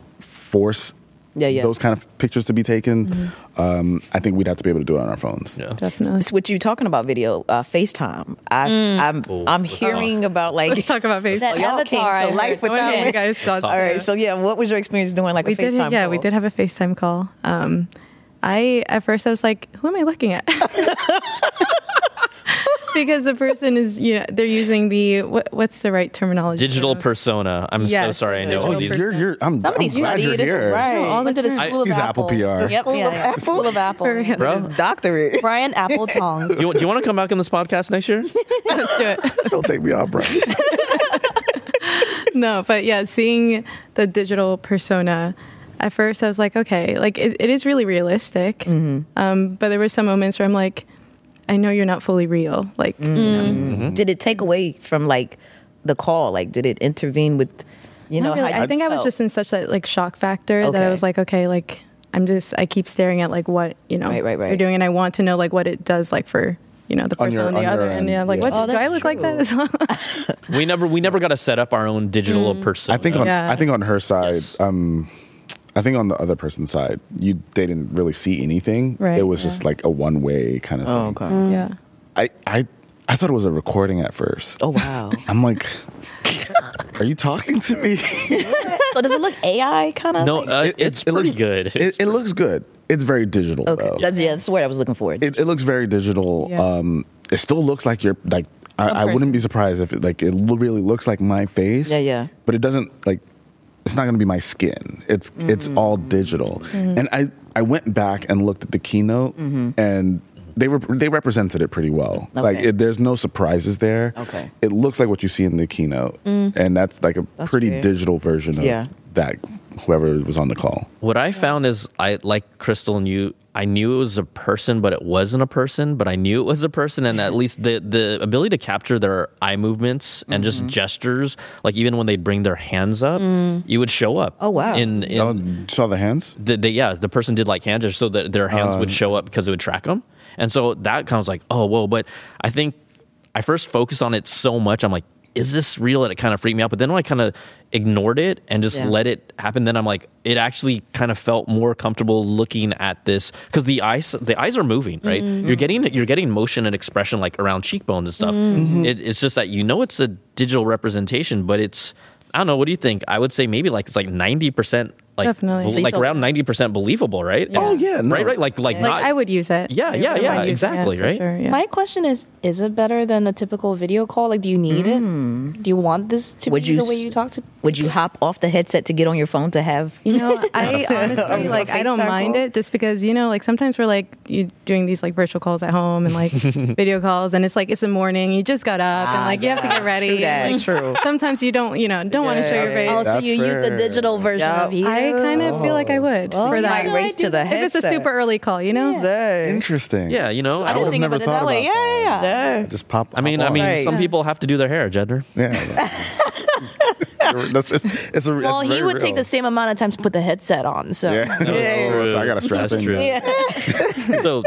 force Yeah, yeah. those kind of pictures to be taken. Um, I think we'd have to be able to do it on our phones. Yeah. Definitely. So what you talking about video uh, FaceTime? I, I'm I'm hearing about like Let's talk about Facebook. That y'all came avatar. to I life heard. with I wonder that you guys saw All right, so yeah, what was your experience doing like we a did. FaceTime? Yeah, we did have a FaceTime call. Um, I at first I was like, who am I looking at? because the person is, you know, they're using the what, what's the right terminology? Digital for- persona. I'm so sorry. I know. digital Oh, these- you're, you're, I'm, Somebody I'm glad you're here. Right. all the to the time. school of He's Apple. Apple PR. Yep. School yeah, of yeah. Apple? School of Apple. Bro, doctorate. Brian Apple Tong. you, do you want to come back on this podcast next year? Let's do it. Don't take me off, bro. no, but yeah, seeing the digital persona. At first, I was like, okay, like it, it is really realistic. Um, but there were some moments where I'm like, I know you're not fully real. Like, you know, mm-hmm. Mm-hmm. Did it take away from like the call? Like, did it intervene with, you know? Really. how I you think I was just in such a like shock factor that I was like, okay, like I'm just I keep staring at like what you know Right, right, right. you're doing, and I want to know like what it does like for you know the On person your- on, the on other end. end, Yeah, like yeah. what Oh, do I that's look like that as well? We never we never got to set up our own digital mm. person. I think on Yeah. I think on her side, Yes. um, I think on the other person's side, you they didn't really see anything. Right, it was yeah. just like a one way kind of Oh, thing. okay. yeah. I, I I thought it was a recording at first. Oh wow. I'm like, are you talking to me? so does it look AI kind of? no, uh, It- it's it pretty looks- good. It, It's it looks good. It's very digital Okay, though. that's yeah. That's what I was looking for. it, it looks very digital. Yeah. Um, it still looks like you're like. I wouldn't be surprised if it like it really looks like my face. Yeah, yeah. But it doesn't like. It's not going to be my skin. It's it's mm. all digital. Mm-hmm. And I I went back and looked at the keynote mm-hmm. and. They were they represented it pretty well. Like it, there's no surprises there. Okay. it looks like what you see in the keynote, mm. and that's like a That's pretty weird. digital version of Yeah. that. Whoever was on the call. What I found is I like Krystal and you. I knew it was a person, but it wasn't a person. But I knew it was a person, and at least the the ability to capture their eye movements and just Mm-hmm. gestures, like even when they'd bring their hands up, you would show up. Oh, wow. In, in oh, saw the hands? the, the yeah, the person did like hand gestures so that their hands would show up because it would track them, and so that kind of was like, oh whoa. But I think I first focused on it so much, I'm like, is this real? And it kind of freaked me out. But then when I kind of ignored it and just Yeah. let it happen, then I'm like, it actually kind of felt more comfortable looking at this because the eyes, the eyes are moving, right? Mm-hmm. You're getting you're getting motion and expression like around cheekbones and stuff. Mm-hmm. It, it's just that you know it's a digital representation, but it's I don't know. What do you think? I would say maybe like it's like ninety percent. Like, Definitely. bel- So like around ninety percent believable, right? Oh yeah, no. right, right. Like, like, Like not. I would use it. Yeah, I yeah, yeah, mind using it, exactly, right? sure, yeah. My question is: Is it better than a typical video call? Like, do you need it? Mm. Do you want this to Would be you the way you talk to? Would you hop off the headset to get on your phone to have? You know, I honestly like I don't mind call? it just because you know, like sometimes we're like you doing these like virtual calls at home and like video calls, and it's like it's the morning, you just got up and ah, like you have to get ready. True that, Like, true. Sometimes you don't, you know, don't want to show your face. Oh, so you use the digital version of you? I kind of feel like I would Well, for you that. might race to the If it's a headset. super early call, you know. Interesting. yeah, you know. I I, didn't would've think never about it thought that way. about Yeah, yeah, yeah. Yeah. Just pop. I mean, hop I mean. Right. some people have to do their hair, Judner. Yeah, that's just it's a. Well, it's he very would take the same amount of time to put the headset on. So Yeah, Yeah. so I got to strap That's in. true. Yeah. so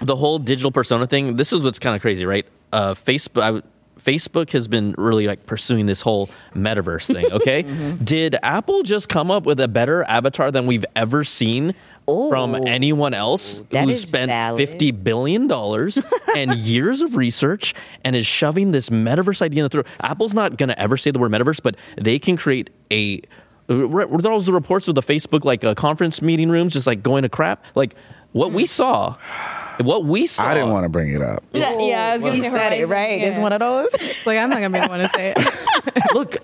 the whole digital persona thing. This is what's kind of crazy, right? Uh, Facebook. I, Facebook has been really like pursuing this whole metaverse thing. Okay, Mm-hmm. did Apple just come up with a better avatar than we've ever seen from anyone else who spent valid. fifty billion dollars and years of research and is shoving this metaverse idea in the throat? Apple's not going to ever say the word metaverse, but they can create a. Were were those the reports of the Facebook like uh, conference meeting rooms just like going to crap? Like what we saw, what we saw. I didn't want to bring it up. Yeah, yeah, I was gonna You say said it Horizon, right. It's one of those. Like I'm not gonna be the one to say it. Look,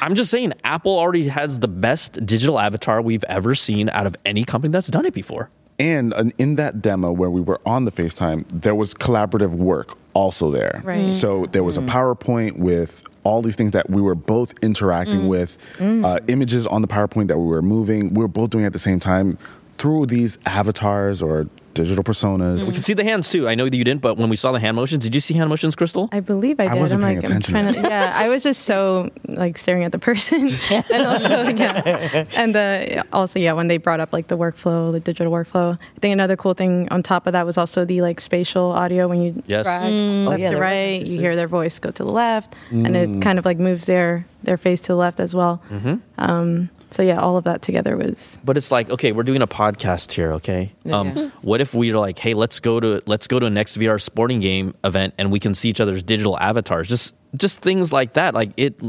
I'm just saying, Apple already has the best digital avatar we've ever seen out of any company that's done it before. And uh, in that demo where we were on the FaceTime, there was collaborative work also there. Right. So there was a PowerPoint with all these things that we were both interacting with, uh, images on the PowerPoint that we were moving. We were both doing at the same time through these avatars or digital personas. We can see the hands too. I know that you didn't, but when we saw the hand motions, did you see hand motions, Krystal? I believe I did. I did. wasn't I'm paying like, I'm attention. trying to. Yeah, I was just so like staring at the person, and also yeah, and the also yeah when they brought up like the workflow, the digital workflow. I think another cool thing on top of that was also the like spatial audio when you Yes. drag mm. Oh, left yeah, to there was right, you hear their voice go to the left, and it mm. kind of like moves their their face to the left as well. Mm-hmm. Um, so yeah, all of that together was But it's like, okay, we're doing a podcast here, okay? Um, what if we are like, hey, let's go to let's go to a NextVR sporting game event and we can see each other's digital avatars. Just just things like that. Like it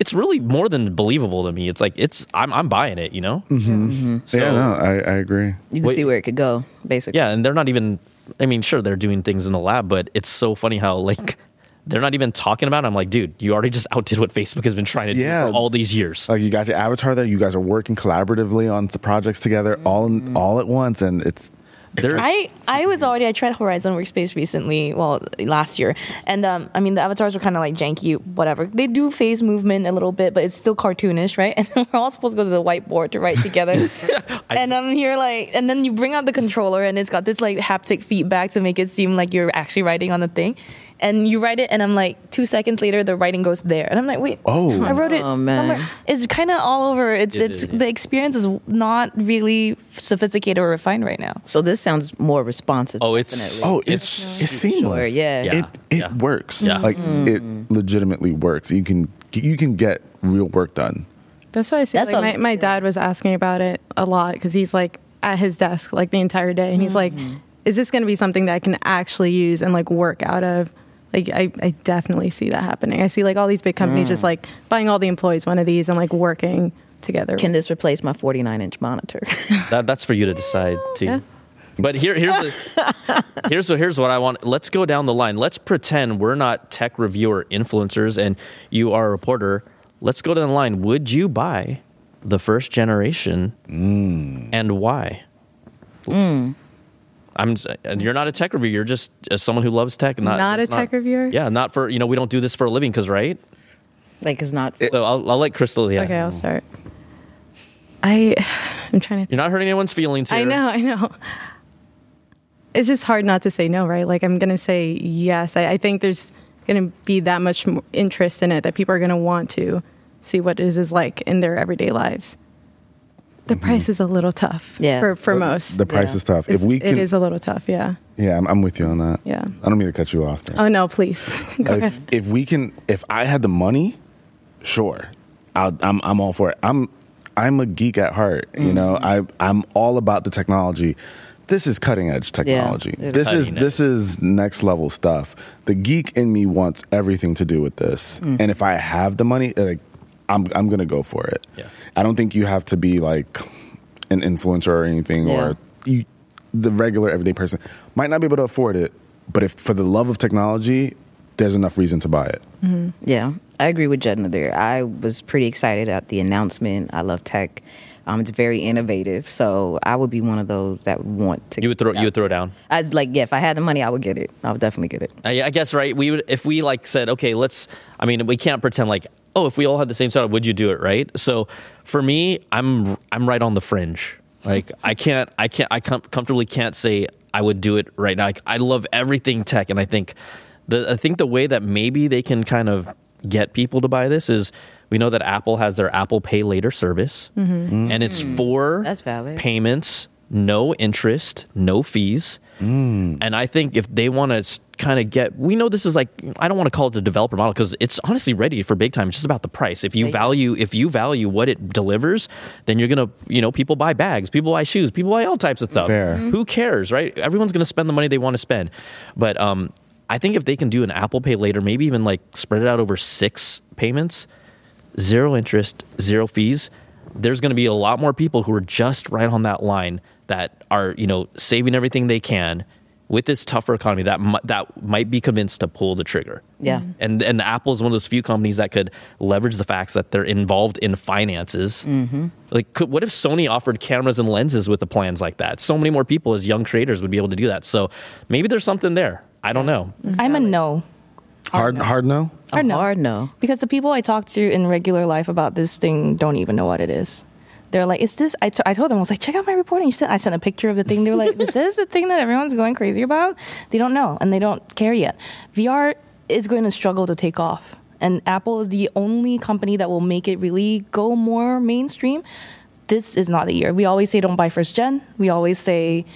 it's really more than believable to me. It's like it's I'm I'm buying it, you know? Mm-hmm. So, yeah, no, I, I agree. You can Wait. see where it could go, basically. Yeah, and they're not even. I mean, sure, they're doing things in the lab, but it's so funny how like they're not even talking about. It. I'm like, dude, you already just outdid what Facebook has been trying to Yeah. do for all these years. Like you got your avatar there, you guys are working collaboratively on the projects together all in, all at once, and it's They're, I I was already I tried Horizon Workspace recently, well last year, and um, I mean the avatars were kind of like janky, whatever. They do phase movement a little bit, but it's still cartoonish, right? And we're all supposed to go to the whiteboard to write together, and I'm here like, and then you bring out the controller, and it's got this like haptic feedback to make it seem like you're actually writing on the thing. And you write it, and I'm like, two seconds later, the writing goes there, and I'm like, wait, Oh. I wrote it. Oh, man. somewhere. It's kind of all over. It's It it's is, yeah. the experience is not really sophisticated or refined right now. So this sounds more responsive. oh, it's definitely. oh, it's it's seamless. Sure, yeah. Yeah. It it Yeah. works. Yeah. Like mm. it legitimately works. You can you can get real work done. That's why I say That's like, what my, my dad was asking about it a lot because he's like at his desk like the entire day and he's like mm-hmm. is this going to be something that I can actually use and like work out of like I, I definitely see that happening I see like all these big companies just mm. like buying all the employees one of these and like working together Can this replace my 49 inch monitor? That, that's for you to decide oh, too. Yeah. But here, here's the, here's what here's what I want. Let's go down the line. Let's pretend we're not tech reviewer influencers, and you are a reporter. Let's go down the line. Would you buy the first generation, mm. and why? Mm. I'm. and You're not a tech reviewer. You're just uh, someone who loves tech. Not, Not a it's tech reviewer? Yeah, not for you know. We don't do this for a living, because right. like it's not. So I'll, I'll let Krystal. Yeah. okay I'll start I I'm trying to You're not hurting anyone's feelings here. I know, I know. It's just hard not to say no, right? Like I'm gonna say yes. I, I think there's gonna be that much more interest in it that people are gonna want to see what it is, is like in their everyday lives. The price is a little tough, Yeah. for for most. The price Yeah. is tough. If we it can, is a little tough, yeah, yeah, I'm, I'm with you on that. yeah. I don't mean to cut you off. there. Oh no, please. Go if, ahead. if we can, if I had the money, sure, I'll, I'm I'm all for it. I'm I'm a geek at heart. You know, Mm-hmm. I I'm all about the technology. This is cutting edge technology. it this is Cutting this is next level stuff. The geek in me wants everything to do with this, Mm. and if I have the money, like, I'm I'm gonna go for it. Yeah. I don't think you have to be like an influencer or anything, Yeah. or you, the regular everyday person might not be able to afford it. But if for the love of technology, there's enough reason to buy it. Yeah, I agree with Judner there. I was pretty excited at the announcement. I love tech. Um, it's very innovative, so I would be one of those that would want to. You would throw you would throw it down. I was like, yeah, if I had the money, I would get it. I would definitely get it. I, I guess right. We would if we like said, okay, let's. I mean, we can't pretend like, oh, if we all had the same setup, would you do it? Right. So for me, I'm I'm right on the fringe. Like I can't I can't I com- comfortably can't say I would do it right now. Like, I love everything tech, and I think the I think the way that maybe they can kind of get people to buy this is we know that Apple has their Apple Pay Later service, mm-hmm. and it's for That's valid. payments, no interest, no fees. Mm. And I think if they want to kind of get, we know this is like, I don't want to call it the developer model because it's honestly ready for big time. It's just about the price. If you value, if you value what it delivers, then you're gonna, you know, people buy bags, people buy shoes, people buy all types of stuff. Fair. Who cares, right? Everyone's gonna spend the money they want to spend. But um, I think if they can do an Apple Pay later, maybe even like spread it out over six payments, zero interest, zero fees, there's going to be a lot more people who are just right on that line that are, you know, saving everything they can with this tougher economy that mi- that might be convinced to pull the trigger. Yeah. And and Apple is one of those few companies that could leverage the facts that they're involved in finances. Mm-hmm. Like, could, what if Sony offered cameras and lenses with the plans like that? So many more people as young creators would be able to do that. So maybe there's something there. I don't know. I'm a no. Hard, hard no. A Hard no. hard no. Because the people I talk to in regular life about this thing don't even know what it is. They're like, "Is this?" I, t- I told them, "I was like, check out my reporting." Said I sent a picture of the thing. They were like, "Is this the thing that everyone's going crazy about?" They don't know and they don't care yet. VR is going to struggle to take off, and Apple is the only company that will make it really go more mainstream. This is not the year. We always say don't buy first gen. We always say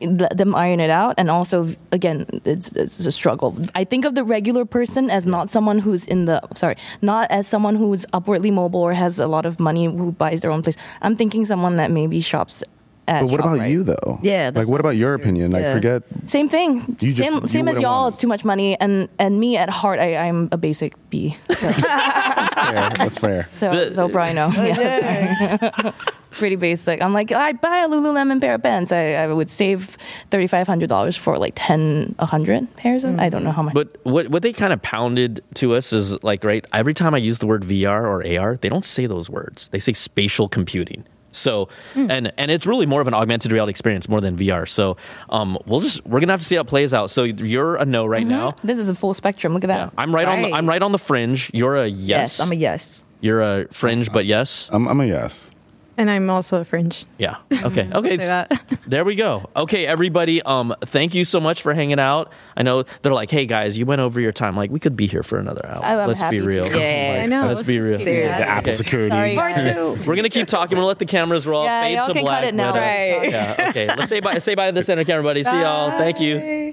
let them iron it out and also again it's it's a struggle i think of the regular person as not someone who's in the sorry not as someone who's upwardly mobile or has a lot of money who buys their own place i'm thinking someone that maybe shops at But what about ShopRite. you though? Yeah, Like, what about your opinion? Like, Yeah. forget. same thing You just- same, you same as y'all it's too much money and and me at heart I, i'm a basic b so Fair. That's fair. so, The- so probably no yeah, pretty basic i'm like i buy a lululemon pair of pants i, I would save $3500 for like 10 100 pairs of, i don't know how much But what what they kind of pounded to us is like right every time I use the word VR or AR, they don't say those words. They say spatial computing. So and and it's really more of an augmented reality experience more than VR. So um, we'll just we're gonna have to see how it plays out. So you're a no right now. This is a full spectrum. Look at that. I'm right, on. The, I'm right on the fringe. You're a yes. Yes, I'm a yes. You're a fringe, but yes. I'm, I'm a yes. And I'm also a fringe. Yeah. Okay. Okay. There we go. Okay, everybody. Um, thank you so much for hanging out. I know they're like, "Hey guys, you went over your time. Like, we could be here for another hour. Oh, I'm Let's happy be to. real. Yeah. I know. Let's be real. Seriously. The Apple Okay. security. Sorry, Part two. We're gonna keep talking. We're gonna let the cameras roll. Yeah, Fade y'all to can black. cut it now. Right. Yeah. Okay. Let's say bye. Say bye to the center camera, buddy. See y'all. Thank you.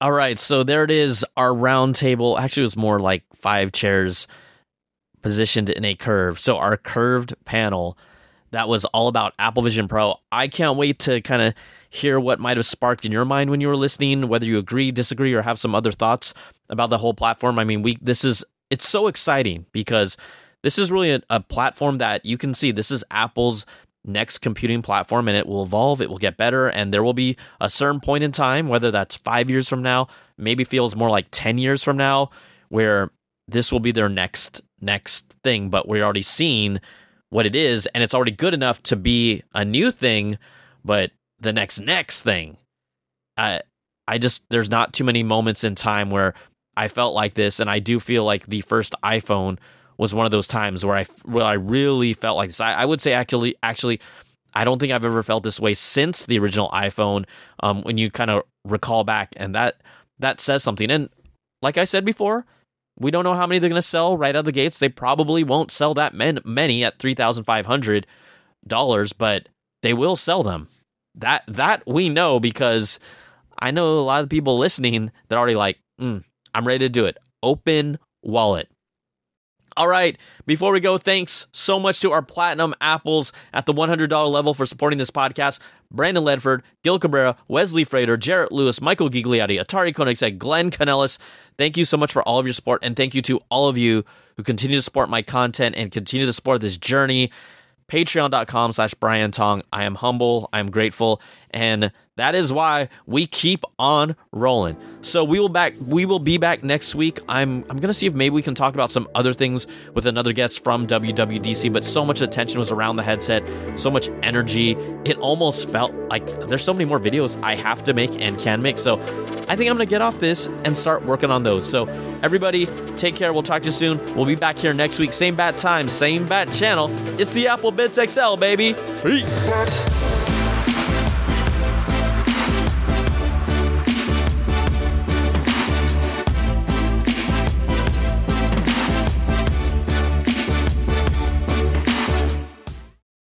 All right. So there it is. Our round table. Actually, it was more like five chairs positioned in a curve. So our curved panel that was all about Apple Vision Pro. I can't wait to kind of hear what might have sparked in your mind when you were listening, whether you agree, disagree, or have some other thoughts about the whole platform. I mean, we this is it's so exciting because this is really a, a platform that you can see this is Apple's next computing platform and it will evolve, it will get better, and there will be a certain point in time, whether that's five years from now, maybe feels more like 10 years from now, where this will be their next next thing. But we're already seeing what it is, and it's already good enough to be a new thing, but the next next thing. I I just there's not too many moments in time where I felt like this, and I do feel like the first iPhone was one of those times where I where I really felt like this. I, I would say actually actually I don't think I've ever felt this way since the original iPhone. Um, when you kind of recall back, and that that says something. And like I said before, we don't know how many they're going to sell right out of the gates. They probably won't sell that men- many at three thousand five hundred dollars, but they will sell them. That that we know because I know a lot of people listening that are already like, mm, I'm ready to do it. Open wallet. All right, before we go, thanks so much to our platinum apples at the $100 level for supporting this podcast. Brandon Ledford, Gil Cabrera, Wesley Frater, Jarrett Lewis, Michael Gigliotti, Atari Koenigsegg, Glenn Canellis. Thank you so much for all of your support, and thank you to all of you who continue to support my content and continue to support this journey. Patreon.com slash Brian Tong. I am humble, I am grateful, and that is why we keep on rolling. So we will back we will be back next week. I'm I'm gonna see if maybe we can talk about some other things with another guest from WWDC, but so much attention was around the headset, so much energy. It almost felt like there's so many more videos I have to make and can make. So I think I'm gonna get off this and start working on those. So everybody take care. We'll talk to you soon. We'll be back here next week. Same bat time, same bat channel. It's the Apple Bitz XL, baby. Peace.